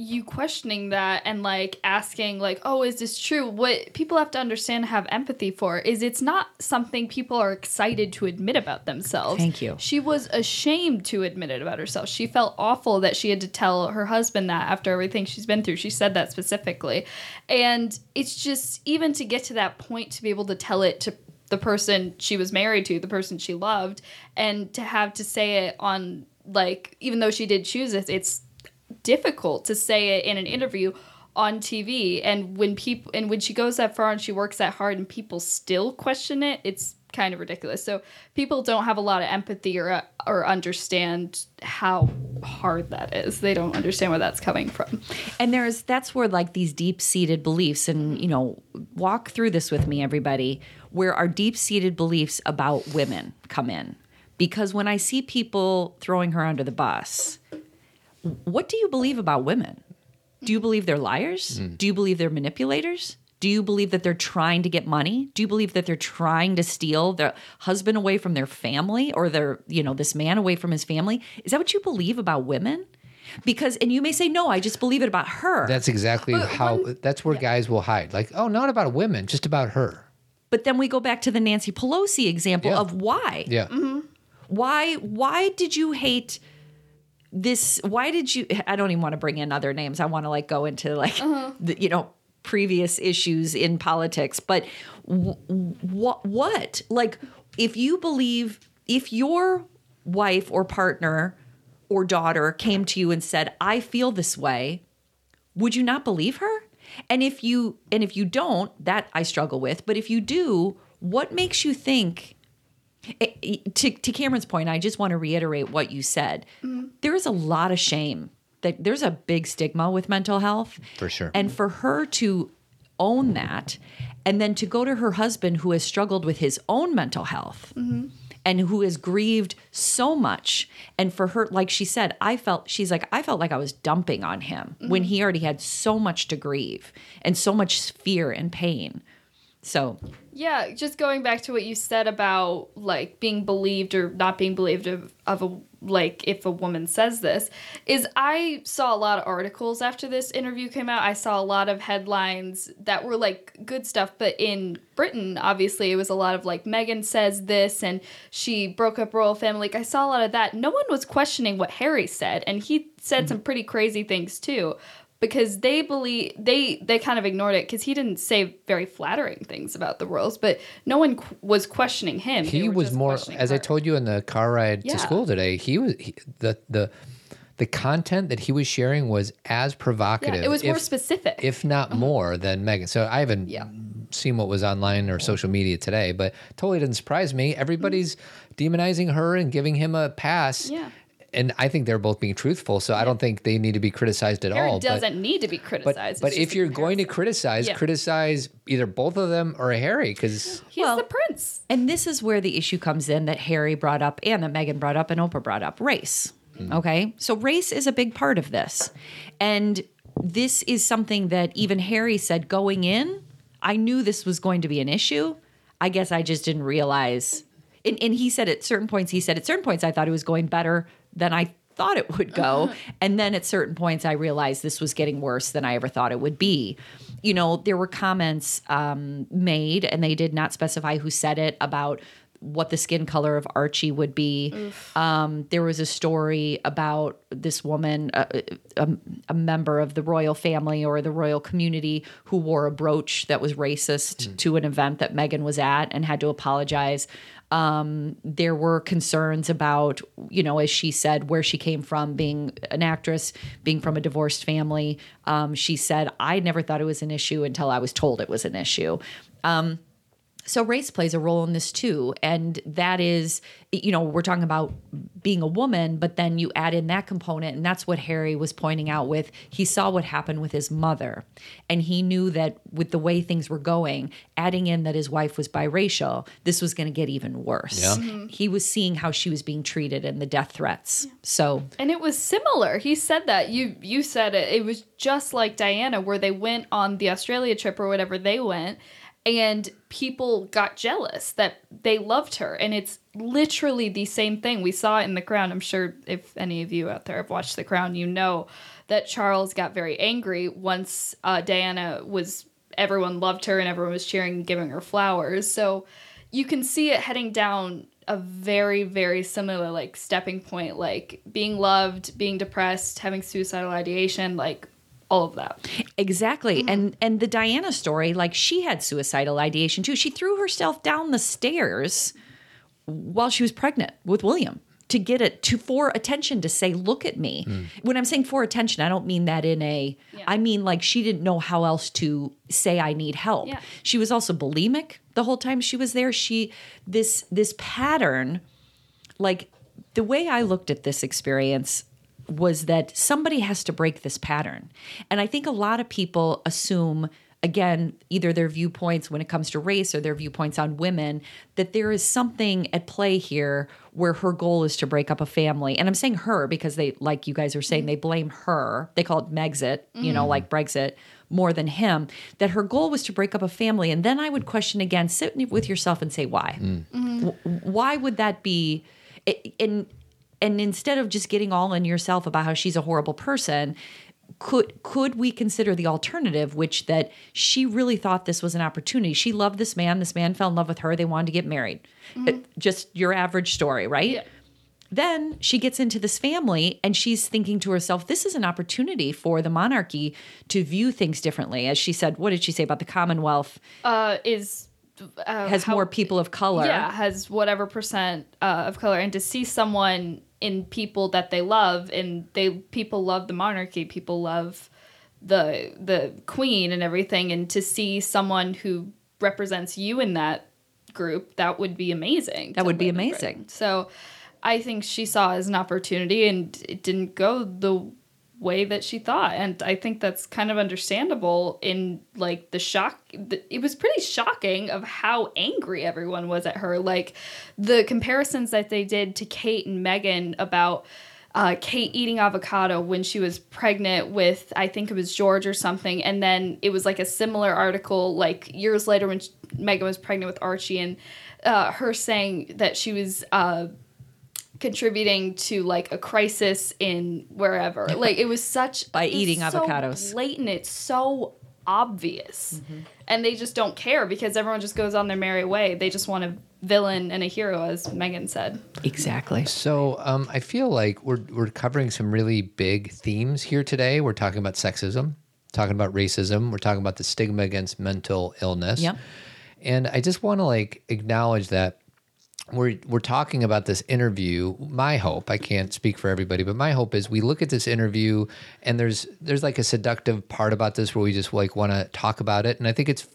you questioning that and like asking like, "Oh, is this true?" What people have to understand have empathy for is it's not something people are excited to admit about themselves. Thank you. She was ashamed to admit it about herself. She felt awful that she had to tell her husband that after everything she's been through. She said that specifically. And it's just even to get to that point to be able to tell it to the person she was married to, the person she loved, and to have to say it on like even though she did choose it, it's difficult to say it in an interview on TV. And when people and when she goes that far and she works that hard and people still question it, it's kind of ridiculous. So people don't have a lot of empathy or uh, or understand how hard that is. They don't understand where that's coming from. And there's that's where like these deep seated beliefs, and you know, walk through this with me, everybody, where our deep seated beliefs about women come in. Because when I see people throwing her under the bus, what do you believe about women? Do you believe they're liars? Mm. Do you believe they're manipulators? Do you believe that they're trying to get money? Do you believe that they're trying to steal their husband away from their family or their, you know, this man away from his family? Is that what you believe about women? Because and you may say no, I just believe it about her. That's exactly how. that's where guys will hide. Like, oh, not about women, just about her. But then we go back to the Nancy Pelosi example Yeah. of why. Yeah. Mm-hmm. Why why did you hate this why did you I don't even want to bring in other names. I want to like go into like uh-huh. the, you know previous issues in politics, but what what? Like if you believe if your wife or partner or daughter came to you and said, "I feel this way," would you not believe her? And if you and if you don't, that I struggle with, but if you do, what makes you think Eh, eh, to, to Cameron's point, I just want to reiterate what you said. There is a lot of shame that there's a big stigma with mental health. For sure. And for her to own that and then to go to her husband who has struggled with his own mental health and who has grieved so much and for her like she said I felt she's like I felt like I was dumping on him when he already had so much to grieve and so much fear and pain. So, Yeah, just going back to what you said about like being believed or not being believed of, of a like if a woman says this is I saw a lot of articles after this interview came out. I saw a lot of headlines that were like good stuff, but in Britain, obviously, it was a lot of like Meghan says this and she broke up royal family. Like I saw a lot of that. No one was questioning what Harry said, and he said mm-hmm. some pretty crazy things too because they believe they they kind of ignored it because he didn't say very flattering things about the royals, but no one qu- was questioning him. He was more, as I told you in the car ride Yeah. to school today. He was he, the the the content that he was sharing was as provocative. Yeah, it was more specific. if not uh-huh. more than Meghan. So I haven't Yeah. seen what was online or social media today, but totally didn't surprise me. Everybody's mm. demonizing her and giving him a pass. Yeah. And I think they're both being truthful, so I don't think they need to be criticized at Harry all. but- doesn't need to be but criticized. but It's if you're going to criticize, Yeah. criticize either both of them or Harry, because he's the prince. And this is where the issue comes in that Harry brought up and that Meghan brought up and Oprah brought up race. Hmm. Okay. So race is a big part of this. And this is something that even Harry said going in, I knew this was going to be an issue. I guess I just didn't realize. And, and he said at certain points, he said at certain points, I thought it was going better than I thought it would go. Uh-huh. and then at certain points, I realized this was getting worse than I ever thought it would be. You know, there were comments um, made, and they did not specify who said it about what the skin color of Archie would be. Um, there was a story about this woman, a, a, a member of the royal family or the royal community, who wore a brooch that was racist hmm. to an event that Meghan was at and had to apologize. Um, there were concerns about, you know, as she said, where she came from, being an actress, being from a divorced family. Um, she said, I never thought it was an issue until I was told it was an issue. Um, so race plays a role in this too. And that is, you know, we're talking about being a woman, but then you add in that component. And that's what Harry was pointing out with he saw what happened with his mother. And he knew that with the way things were going, adding in that his wife was biracial, this was going to get even worse. Yeah. Mhm. He was seeing how she was being treated and the death threats. So And it was similar. He said that. You you said it. It was just like Diana where they went on the Australia trip or whatever they went and people got jealous that they loved her and it's literally the same thing. We saw in The Crown. I'm sure if any of you out there have watched The Crown, you know that Charles got very angry once uh, Diana was everyone loved her and everyone was cheering and giving her flowers. So you can see it heading down a very very similar like stepping point like being loved being depressed having suicidal ideation like all of that Exactly. Mm-hmm. And and the Diana story, like she had suicidal ideation too. She threw herself down the stairs while she was pregnant with William to get it to for attention to say, look at me. Mm. When I'm saying for attention, I don't mean that in a I mean like she didn't know how else to say I need help. Yeah. She was also bulimic the whole time she was there. She this this pattern like the way I looked at this experience was that somebody has to break this pattern. And I think a lot of people assume, again, either their viewpoints when it comes to race or their viewpoints on women, that there is something at play here where her goal is to break up a family. And I'm saying her because they, like you guys are saying, they blame her. They call it Megxit, you know, Mhm. like Brexit, more than him. That her goal was to break up a family. And then I would question again, sit with yourself and say, why? W- why would that be and and instead of just getting all in yourself about how she's a horrible person could could we consider the alternative which that she really thought this was an opportunity. She loved this man. This man fell in love with her. They wanted to get married. Mhm. Uh, just your average story right? Then she gets into this family and she's thinking to herself this is an opportunity for the monarchy to view things differently. As she said what did she say about the commonwealth? Uh is uh, has how- more people of color. Yeah has whatever percent uh, of color. And to see someone in people that they love and they people love the monarchy people love the the queen and everything and to see someone who represents you in that group that would be amazing That would be amazing. So i think she saw as an opportunity and it didn't go the way that she thought and i think that's kind of understandable in like the shock it was pretty shocking of how angry everyone was at her like the comparisons that they did to kate and meghan about uh, Kate eating avocado when she was pregnant with, I think it was George or something. And then it was like a similar article, like years later when Meghan was pregnant with Archie, and uh, her saying that she was uh, contributing to like a crisis in wherever. Like it was such By it's eating so avocados. blatant. It's so obvious, and they just don't care because everyone just goes on their merry way. They just want a villain and a hero, as Meghan said. Exactly. So um, I feel like we're we're covering some really big themes here today. We're talking about sexism, talking about racism, we're talking about the stigma against mental illness. Yep. And I just want to like acknowledge that we're we're talking about this interview. My hope, I can't speak for everybody, but my hope is we look at this interview and there's there's like a seductive part about this where we just like want to talk about it. And I think it's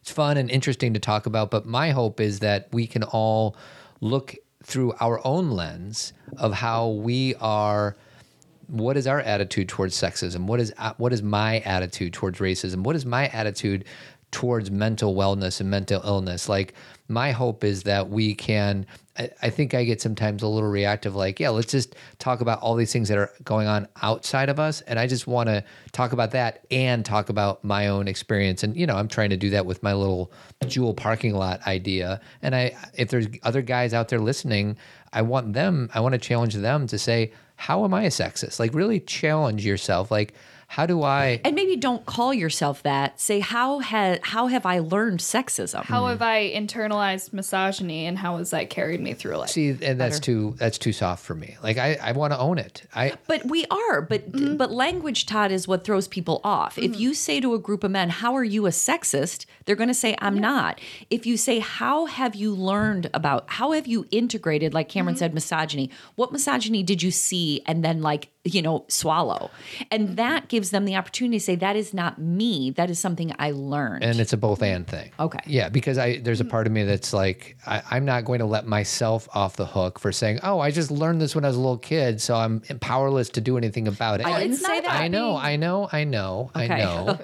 it's fun and interesting to talk about, but my hope is that we can all look through our own lens of how we are what is our attitude towards sexism what is uh, what is my attitude towards racism what is my attitude towards mental wellness and mental illness like my hope is that we can I, I think i get sometimes a little reactive like yeah let's just talk about all these things that are going on outside of us and i just want to talk about that and talk about my own experience and you know i'm trying to do that with my little jewel parking lot idea and i if there's other guys out there listening i want them i want to challenge them to say how am I a sexist? Like, really challenge yourself. Like, how do I And maybe don't call yourself that. Say how ha- how have I learned sexism? How have I internalized misogyny and how has that carried me through life? see and that's too that's too soft for me. Like I I want to own it. I But we are, but Mm-hmm. but language, Todd, is what throws people off. If you say to a group of men, "How are you a sexist?" they're going to say, "I'm not." If you say, "How have you learned about? How have you integrated?" Like Cameron Mm-hmm. said, misogyny. What misogyny did you see, and then like you know swallow? And mm-hmm. that gives them the opportunity to say, "That is not me. That is something I learned." and it's a both and thing. Okay. Yeah, because I there's a part of me that's like I, I'm not going to let myself off the hook for saying, oh, I just learned this when I was a little kid, so I'm powerless to do anything about it. Oh, I didn't say that. I know, I know, I know, Okay. I know.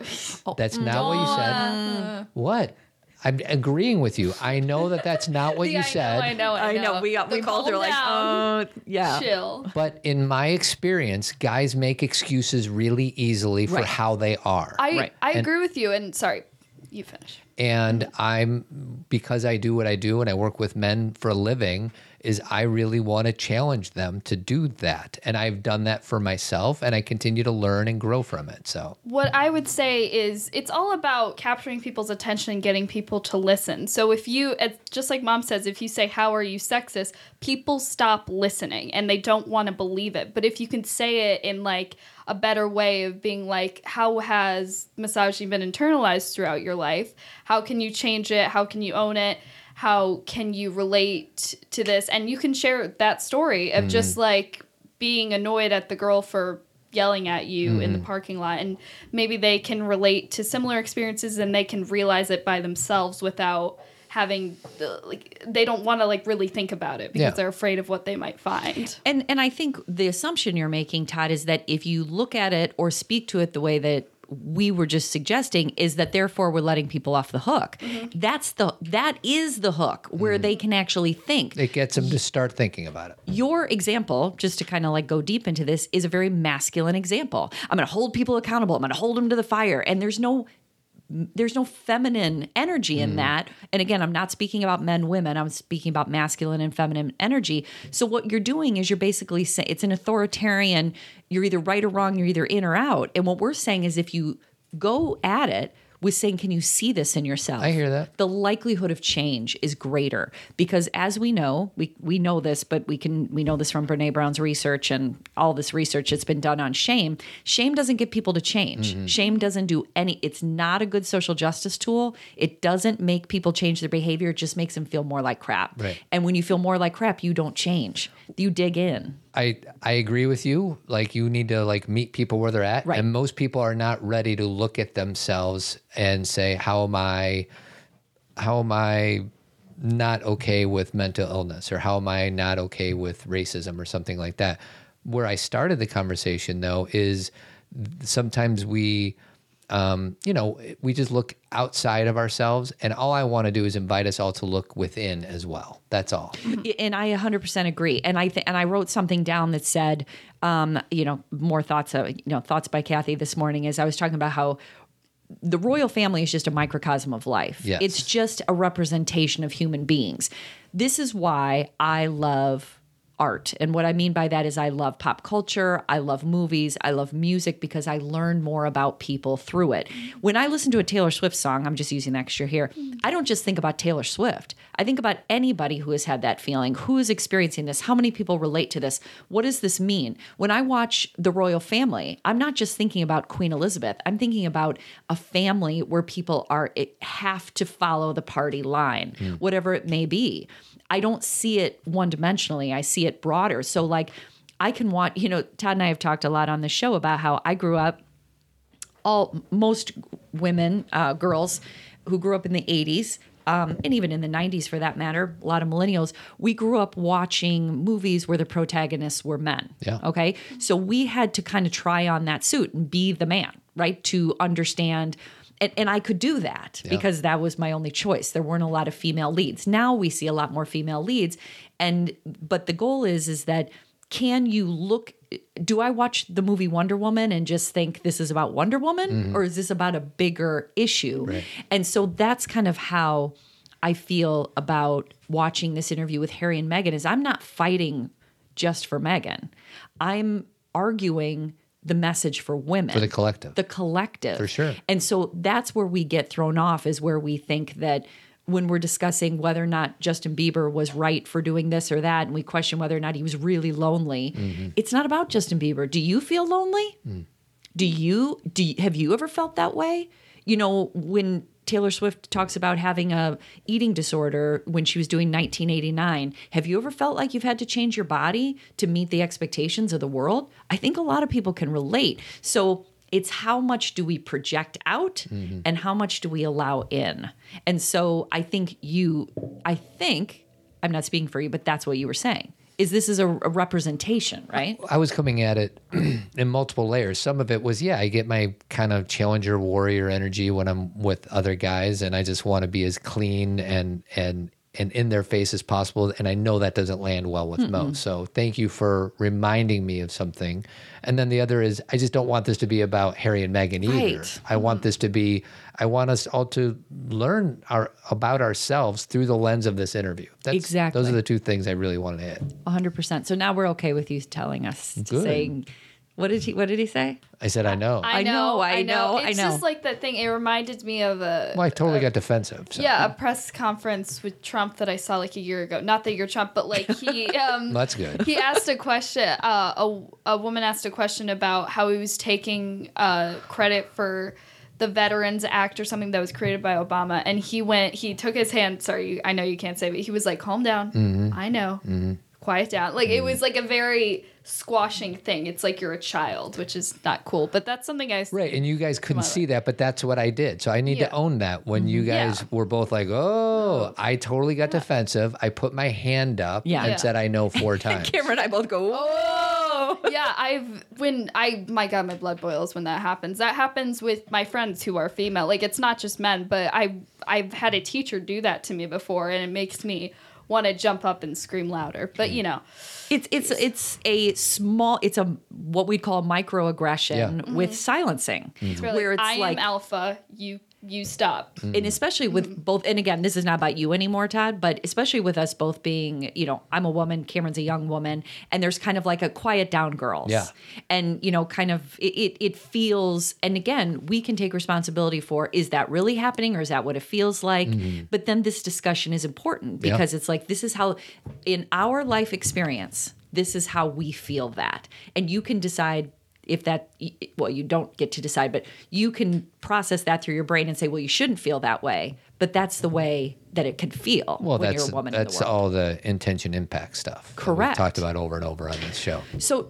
That's not what you said. What? I'm agreeing with you. I know that that's not what Yeah, you I said. know, I know, I know. We got. We both calm are like, "Oh, yeah." chill. But in my experience, guys make excuses really easily for Right. how they are. I Right. I And- agree with you. And sorry, you finish. and I'm because I do what I do and I work with men for a living is I really want to challenge them to do that. And I've done that for myself and I continue to learn and grow from it. So What I would say is it's all about capturing people's attention and getting people to listen. So if you, just like mom says, if you say, How are you sexist? people stop listening and they don't want to believe it. But if you can say it in like a better way of being like, How has misogyny been internalized throughout your life? How can you change it? How can you own it? How can you relate to this? And you can share that story of mm-hmm. just like being annoyed at the girl for yelling at you in the mm-hmm. parking lot and maybe they can relate to similar experiences and they can realize it by themselves without having the, like they don't want to like really think about it because Yeah. they're afraid of what they might find And and I think the assumption you're making, Todd, is that if you look at it or speak to it the way that we were just suggesting is that therefore we're letting people off the hook. Mm-hmm. That's the that is the hook where mm. they can actually think. it gets them to start thinking about it. Your example, just to kind of like go deep into this, is a very masculine example. I'm going to hold people accountable. I'm going to hold them to the fire, and there's no there's no feminine energy in mm. that. And again, I'm not speaking about men, women. I'm speaking about masculine and feminine energy. So what you're doing is you're basically saying it's an authoritarian. You're either right or wrong. You're either in or out. And what we're saying is if you go at it with saying, "Can you see this in yourself?" I hear that. the likelihood of change is greater because as we know we we know this but we can we know this from Brene Brown's research and all this research that's been done on shame shame doesn't get people to change Mm-hmm. shame doesn't do any it's not a good social justice tool it doesn't make people change their behavior it just makes them feel more like crap Right. and when you feel more like crap you don't change you dig in I I agree with you. Like you need to like meet people where they're at, Right. and most people are not ready to look at themselves and say, "How am I? How am I not okay with mental illness, or how am I not okay with racism, or something like that?" Where I started the conversation though is sometimes we um, you know, we just look outside of ourselves, and all I want to do is invite us all to look within as well. That's all. and I 100% agree. And I th- and I wrote something down that said, um, you know, more thoughts, uh, you know, thoughts by Cathy this morning as I was talking about how the royal family is just a microcosm of life. Yes. It's just a representation of human beings. This is why I love art. And what I mean by that is I love pop culture, I love movies, I love music because I learn more about people through it. When I listen to a Taylor Swift song, I'm just using that extra here, I don't just think about Taylor Swift. I think about anybody who has had that feeling, who is experiencing this, how many people relate to this, what does this mean? When I watch the royal family, I'm not just thinking about Queen Elizabeth, I'm thinking about a family where people are have to follow the party line, hmm. whatever it may be. I don't see it one dimensionally. I see it broader. So like I can watch, you know, Todd and I have talked a lot on the show about how I grew up all most women, uh, girls who grew up in the 80s, um, and even in the 90s for that matter, a lot of millennials, we grew up watching movies where the protagonists were men. Yeah. Okay. So we had to kind of try on that suit and be the man, right? To understand. And, and I could do that because that was my only choice. There weren't a lot of female leads. Now we see a lot more female leads. And, but the goal is, is that can you look do I watch the movie Wonder Woman and just think this is about Wonder Woman mm-hmm. or is this about a bigger issue? And so that's kind of how I feel about watching this interview with Harry and Meghan is I'm not fighting just for Meghan. I'm arguing the message for women For the collective. the collective For sure. and so that's where we get thrown off is where we think that when we're discussing whether or not Justin Bieber was right for doing this or that and we question whether or not he was really lonely Mm-hmm. it's not about Justin Bieber do you feel lonely Mm. do you do you, have you ever felt that way you know when Taylor Swift talks about having a eating disorder when she was doing 1989 have you ever felt like you've had to change your body to meet the expectations of the world? I think a lot of people can relate. So it's how much do we project out mm-hmm. and how much do we allow in? And so i think you i think i'm not speaking for you but that's what you were saying is this is a, a representation right I was coming at it in multiple layers. Some of it was, yeah, I get my kind of challenger warrior energy when I'm with other guys, and I just want to be as clean and and and in their face as possible. And I know that doesn't land well with most. So thank you for reminding me of something. And then the other is, I just don't want this to be about Harry and Meghan either. Right. I want this to be. I want us all to learn our about ourselves through the lens of this interview. That's, Exactly. Those are the two things I really wanted to hit. 100% so now we're okay with you telling us Good. saying what did he what did he say I said, I know. I know, I know, I know. It's know. just like that thing. It reminded me of a well, I totally got defensive. So. yeah a press conference with Trump that I saw like a year ago. Not that you're Trump, but like he um That's good. he asked a question. Uh, a a woman asked a question about how he was taking uh, credit for the Veterans Act or something that was created by Obama, and he went. He took his hand. Sorry, I know you can't say, but he was like, "Calm down. Mm-hmm. I know. Quiet down." Like it was like a very squashing thing. It's like you're a child, which is not cool. But that's something I Right, and you guys couldn't see that, but that's what I did. So I need Yeah. Mm-hmm. to own that. When you guys Yeah. were both like, "Oh, I totally got defensive," I put my hand up Yeah. and Yeah. said, "I know" four times. cameron and i both go whoa yeah, I've when I my god, my blood boils when that happens. That happens with my friends who are female. Like it's not just men, but I I've had a teacher do that to me before, and it makes me want to jump up and scream louder. But you know, it's it's it's a small it's a what we'd call microaggression Yeah. with mm-hmm. silencing it's really, where it's I like am alpha. You you stop. and mm. especially with mm. both and again this is not about you anymore todd but especially with us both being you know i'm a woman cameron's a young woman and there's kind of like a quiet down girls Yeah. and you know kind of it, it, it feels and again we can take responsibility for is that really happening or is that what it feels like mm-hmm. but then this discussion is important Yeah. because it's like this is how in our life experience this is how we feel that and you can decide if that well you don't get to decide but you can process that through your brain and say well you shouldn't feel that way but that's the way that it could feel Well, when that's you're a woman that's in the world all the intention impact stuff. that we've Correct. talked about over and over on this show. so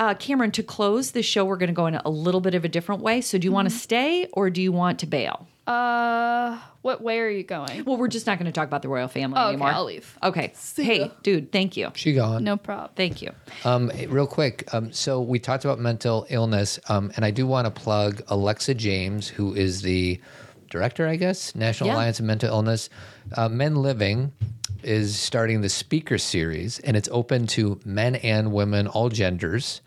uh, cameron to close the show we're going to go in a little bit of a different way so do you want to stay or do you want to bail Uh, what way are you going? well we're just not going to talk about the royal family Oh, okay, anymore I'll leave. okay hey dude thank you She gone. No problem. thank you Um, real quick, um, so we talked about mental illness, um, and I do want to plug Alexa James, who is the director, I guess, National Yeah. Alliance of Mental Illness. Uh, Men Living is starting the speaker series, and it's open to men and women, all genders.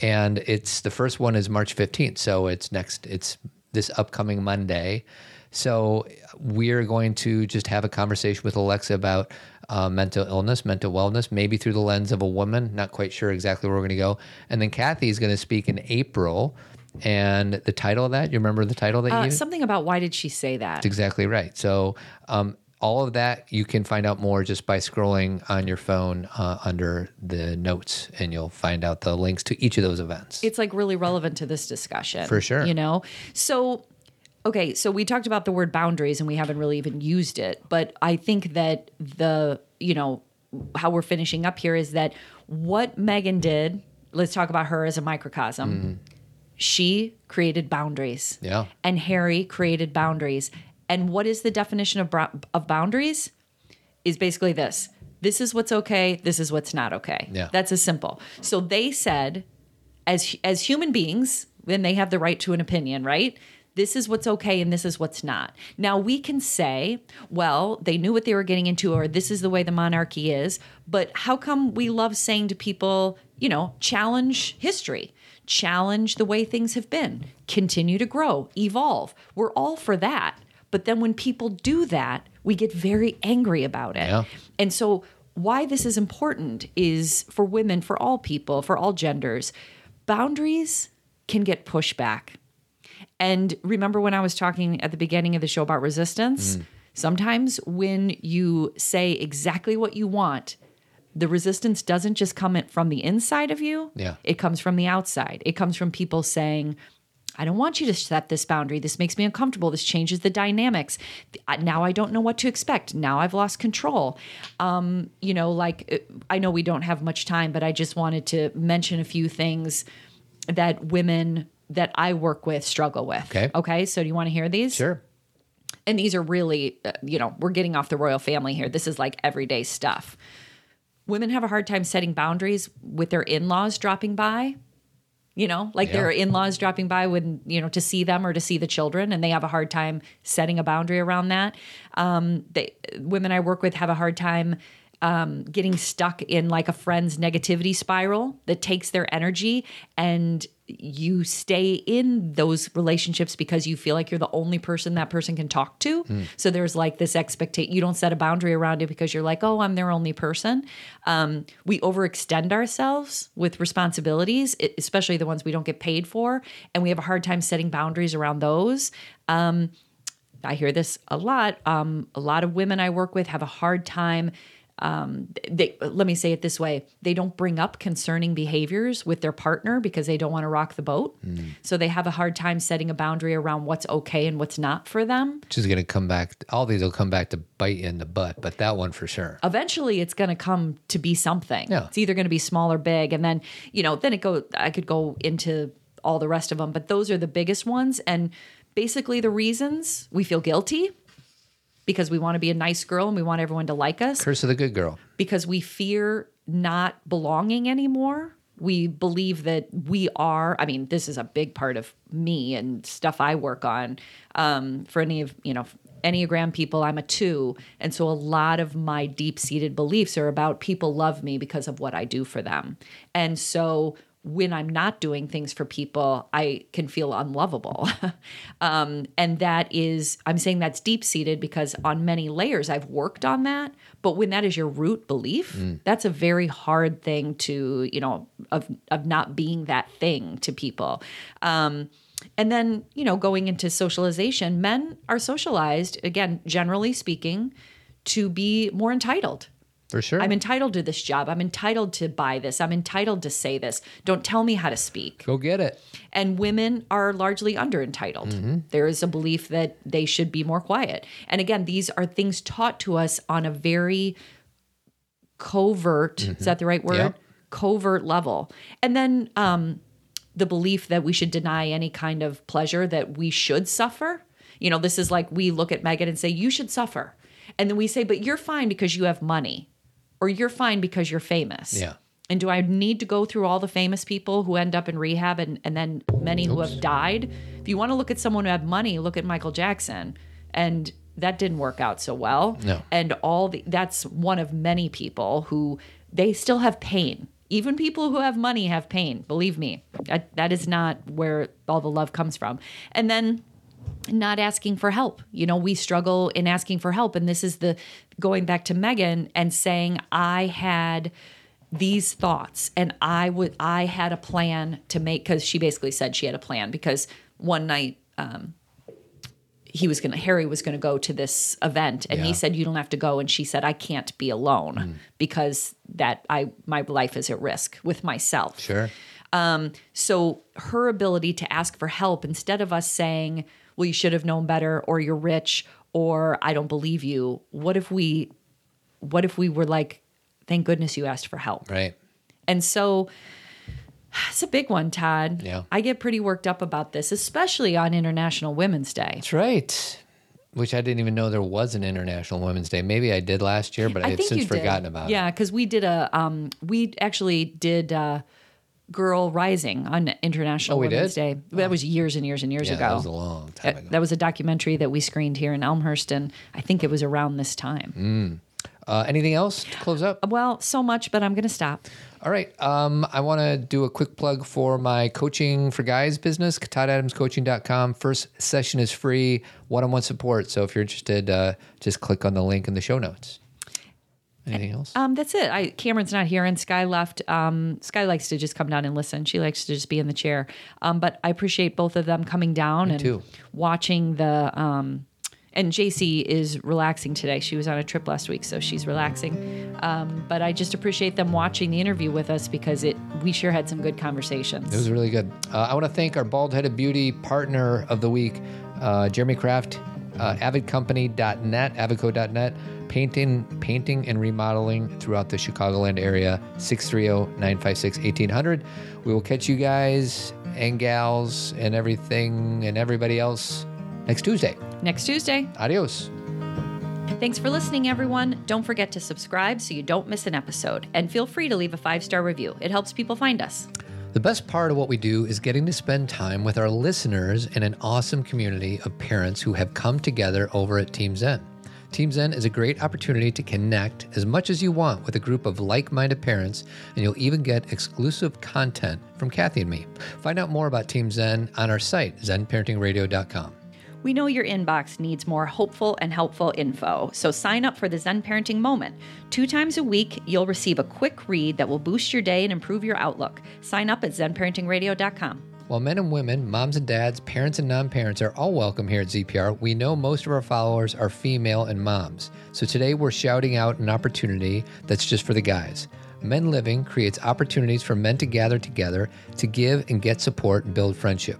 And it's the first one is March 15th, so it's next. It's this upcoming Monday. So we're going to just have a conversation with Alexa about uh, mental illness, mental wellness, maybe through the lens of a woman. Not quite sure exactly where we're going to go. And then Cathy is going to speak in April. And the title of that, you remember the title that uh, you? something about why did she say that That's exactly right. So um, all of that you can find out more just by scrolling on your phone uh, under the notes, and you'll find out the links to each of those events. it's like really relevant to this discussion For sure. you know so okay so we talked about the word boundaries and we haven't really even used it but i think that the you know how we're finishing up here is that what meghan did let's talk about her as a microcosm she created boundaries Yeah. and harry created boundaries and what is the definition of, of boundaries? Is basically this. This is what's okay this is what's not okay. Yeah. that's as simple. So they said as as human beings then they have the right to an opinion right? This is what's okay and this is what's not. Now we can say well they knew what they were getting into or this is the way the monarchy is but how come we love saying to people you know challenge history challenge the way things have been continue to grow evolve? We're all for that but then when people do that we get very angry about it Yeah. and so, why this is important is for women, for all people, for all genders, boundaries can get pushback. And remember when I was talking at the beginning of the show about resistance? Mm. Sometimes when you say exactly what you want, the resistance doesn't just come from the inside of you. Yeah. It comes from the outside. It comes from people saying, I don't want you to set this boundary. This makes me uncomfortable. This changes the dynamics. Now I don't know what to expect. Now I've lost control. Um, you know, like uh, I know we don't have much time, but I just wanted to mention a few things that women that I work with struggle with. Okay. Okay. So do you want to hear these? Sure. and these are really uh, you know we're getting off the royal family here this is like everyday stuff women have a hard time setting boundaries with their in-laws dropping by you know like Yeah. their in-laws dropping by when you know to see them or to see the children and they have a hard time setting a boundary around that um, they women i work with have a hard time um, getting stuck in like a friend's negativity spiral that takes their energy and you stay in those relationships because you feel like you're the only person that person can talk to. So there's like this expectation. You don't set a boundary around it because you're like, oh, I'm their only person. Um, we overextend ourselves with responsibilities, especially the ones we don't get paid for, and we have a hard time setting boundaries around those. Um, I hear this a lot. Um, a lot of women I work with have a hard time. Um, they let me say it this way: they don't bring up concerning behaviors with their partner because they don't want to rock the boat. So they have a hard time setting a boundary around what's okay and what's not for them. Which is going to come back. All these will come back to bite you in the butt, but that one for sure. Eventually, it's going to come to be something. Yeah. It's either going to be small or big, and then you know, then it go. I could go into all the rest of them, but those are the biggest ones. And basically, the reasons we feel guilty because we want to be a nice girl and we want everyone to like us. Curse of the good girl. because we fear not belonging anymore. We believe that we are. I mean, this is a big part of me and stuff I work on. Um, for any of you know Enneagram people, I'm a two, and so a lot of my deep seated beliefs are about people love me because of what I do for them, and so when I'm not doing things for people, I can feel unlovable. um, and that is, I'm saying that's deep seated because on many layers I've worked on that. But when that is your root belief, that's a very hard thing to, you know, of, of not being that thing to people. Um, and then, you know, going into socialization, men are socialized, again, generally speaking, to be more entitled. For sure. I'm entitled to this job. I'm entitled to buy this. I'm entitled to say this. Don't tell me how to speak. Go get it. And women are largely under entitled. There is a belief that they should be more quiet. And again, these are things taught to us on a very covert, is that the right word? Yeah. Covert level. And then um, the belief that we should deny any kind of pleasure, that we should suffer. You know, this is like we look at Meghan and say, you should suffer. And then we say, but you're fine because you have money, or you're fine because you're famous. Yeah. And do I need to go through all the famous people who end up in rehab and, and then many who have died? If you want to look at someone who had money, look at Michael Jackson. And that didn't work out so well. No. And all the that's one of many people who they still have pain. Even people who have money have pain. Believe me, that, that is not where all the love comes from. And then not asking for help. You know, we struggle in asking for help. And this is the going back to Meghan and saying, I had these thoughts and I would I had a plan to make because she basically said she had a plan because one night um he was gonna Harry was gonna go to this event and Yeah. he said you don't have to go and she said I can't be alone because that I my life is at risk with myself. Sure. Um, so her ability to ask for help instead of us saying, well, you should have known better, or you're rich, or I don't believe you. What if we, what if we were like, thank goodness you asked for help. Right. And so it's a big one, Todd. Yeah. I get pretty worked up about this, especially on International Women's Day. That's right. Which I didn't even know there was an International Women's Day. Maybe I did last year, but I, have since forgotten did. about Yeah, it. Yeah, because we did a, um, we actually did uh Girl Rising on International Oh, Women's did? Day. That was years and years and years Yeah, ago. that was a long time ago. That was a documentary that we screened here in Elmhurst, and I think it was around this time. Uh, anything else to close up? Well, so much, but I'm going to stop. All right. Um, I want to do a quick plug for my coaching for guys business, toddadamscoaching.com. First session is free, one on one support. So if you're interested, uh, just click on the link in the show notes. Anything else? Um, that's it. I Cameron's not here, and Sky left. Um, Sky likes to just come down and listen. She likes to just be in the chair. Um, but I appreciate both of them coming down and too. watching the. Um, and JC is relaxing today. She was on a trip last week, so she's relaxing. Um, but I just appreciate them watching the interview with us because it we sure had some good conversations. It was really good. Uh, I want to thank our bald headed beauty partner of the week, uh, Jeremy Kraft, uh, avidcompany.net, avidco.net, painting, painting and remodeling throughout the Chicagoland area, 630 956 1800. We will catch you guys and gals and everything and everybody else next Tuesday. Next Tuesday. Adios. Thanks for listening, everyone. Don't forget to subscribe so you don't miss an episode. And feel free to leave a five star review, it helps people find us. The best part of what we do is getting to spend time with our listeners in an awesome community of parents who have come together over at Team Zen. Team Zen is a great opportunity to connect as much as you want with a group of like minded parents, and you'll even get exclusive content from Cathy and me. Find out more about Team Zen on our site, zenparentingradio.com. We know your inbox needs more hopeful and helpful info, so sign up for the Zen Parenting Moment. Two times a week, you'll receive a quick read that will boost your day and improve your outlook. Sign up at zenparentingradio.com. While men and women, moms and dads, parents and non parents are all welcome here at ZPR, we know most of our followers are female and moms. So today we're shouting out an opportunity that's just for the guys. Men Living creates opportunities for men to gather together to give and get support and build friendship.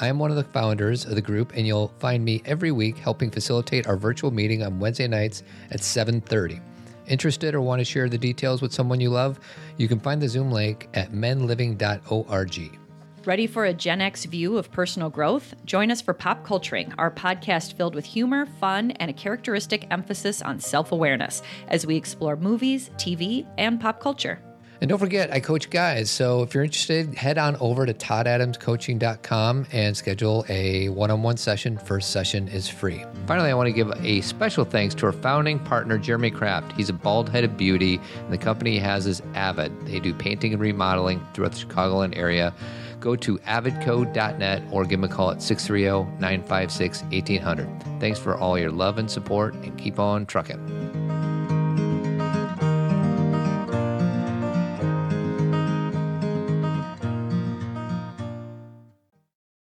I am one of the founders of the group, and you'll find me every week helping facilitate our virtual meeting on Wednesday nights at 7:30. Interested or want to share the details with someone you love? You can find the Zoom link at menliving.org. Ready for a Gen X view of personal growth? Join us for Pop Culturing, our podcast filled with humor, fun, and a characteristic emphasis on self awareness as we explore movies, TV, and pop culture. And don't forget, I coach guys. So if you're interested, head on over to toddadamscoaching.com and schedule a one on one session. First session is free. Finally, I want to give a special thanks to our founding partner, Jeremy Kraft. He's a bald headed beauty, and the company he has is Avid. They do painting and remodeling throughout the Chicagoland area. Go to avidco.net or give him a call at 630 956 1800. Thanks for all your love and support, and keep on trucking.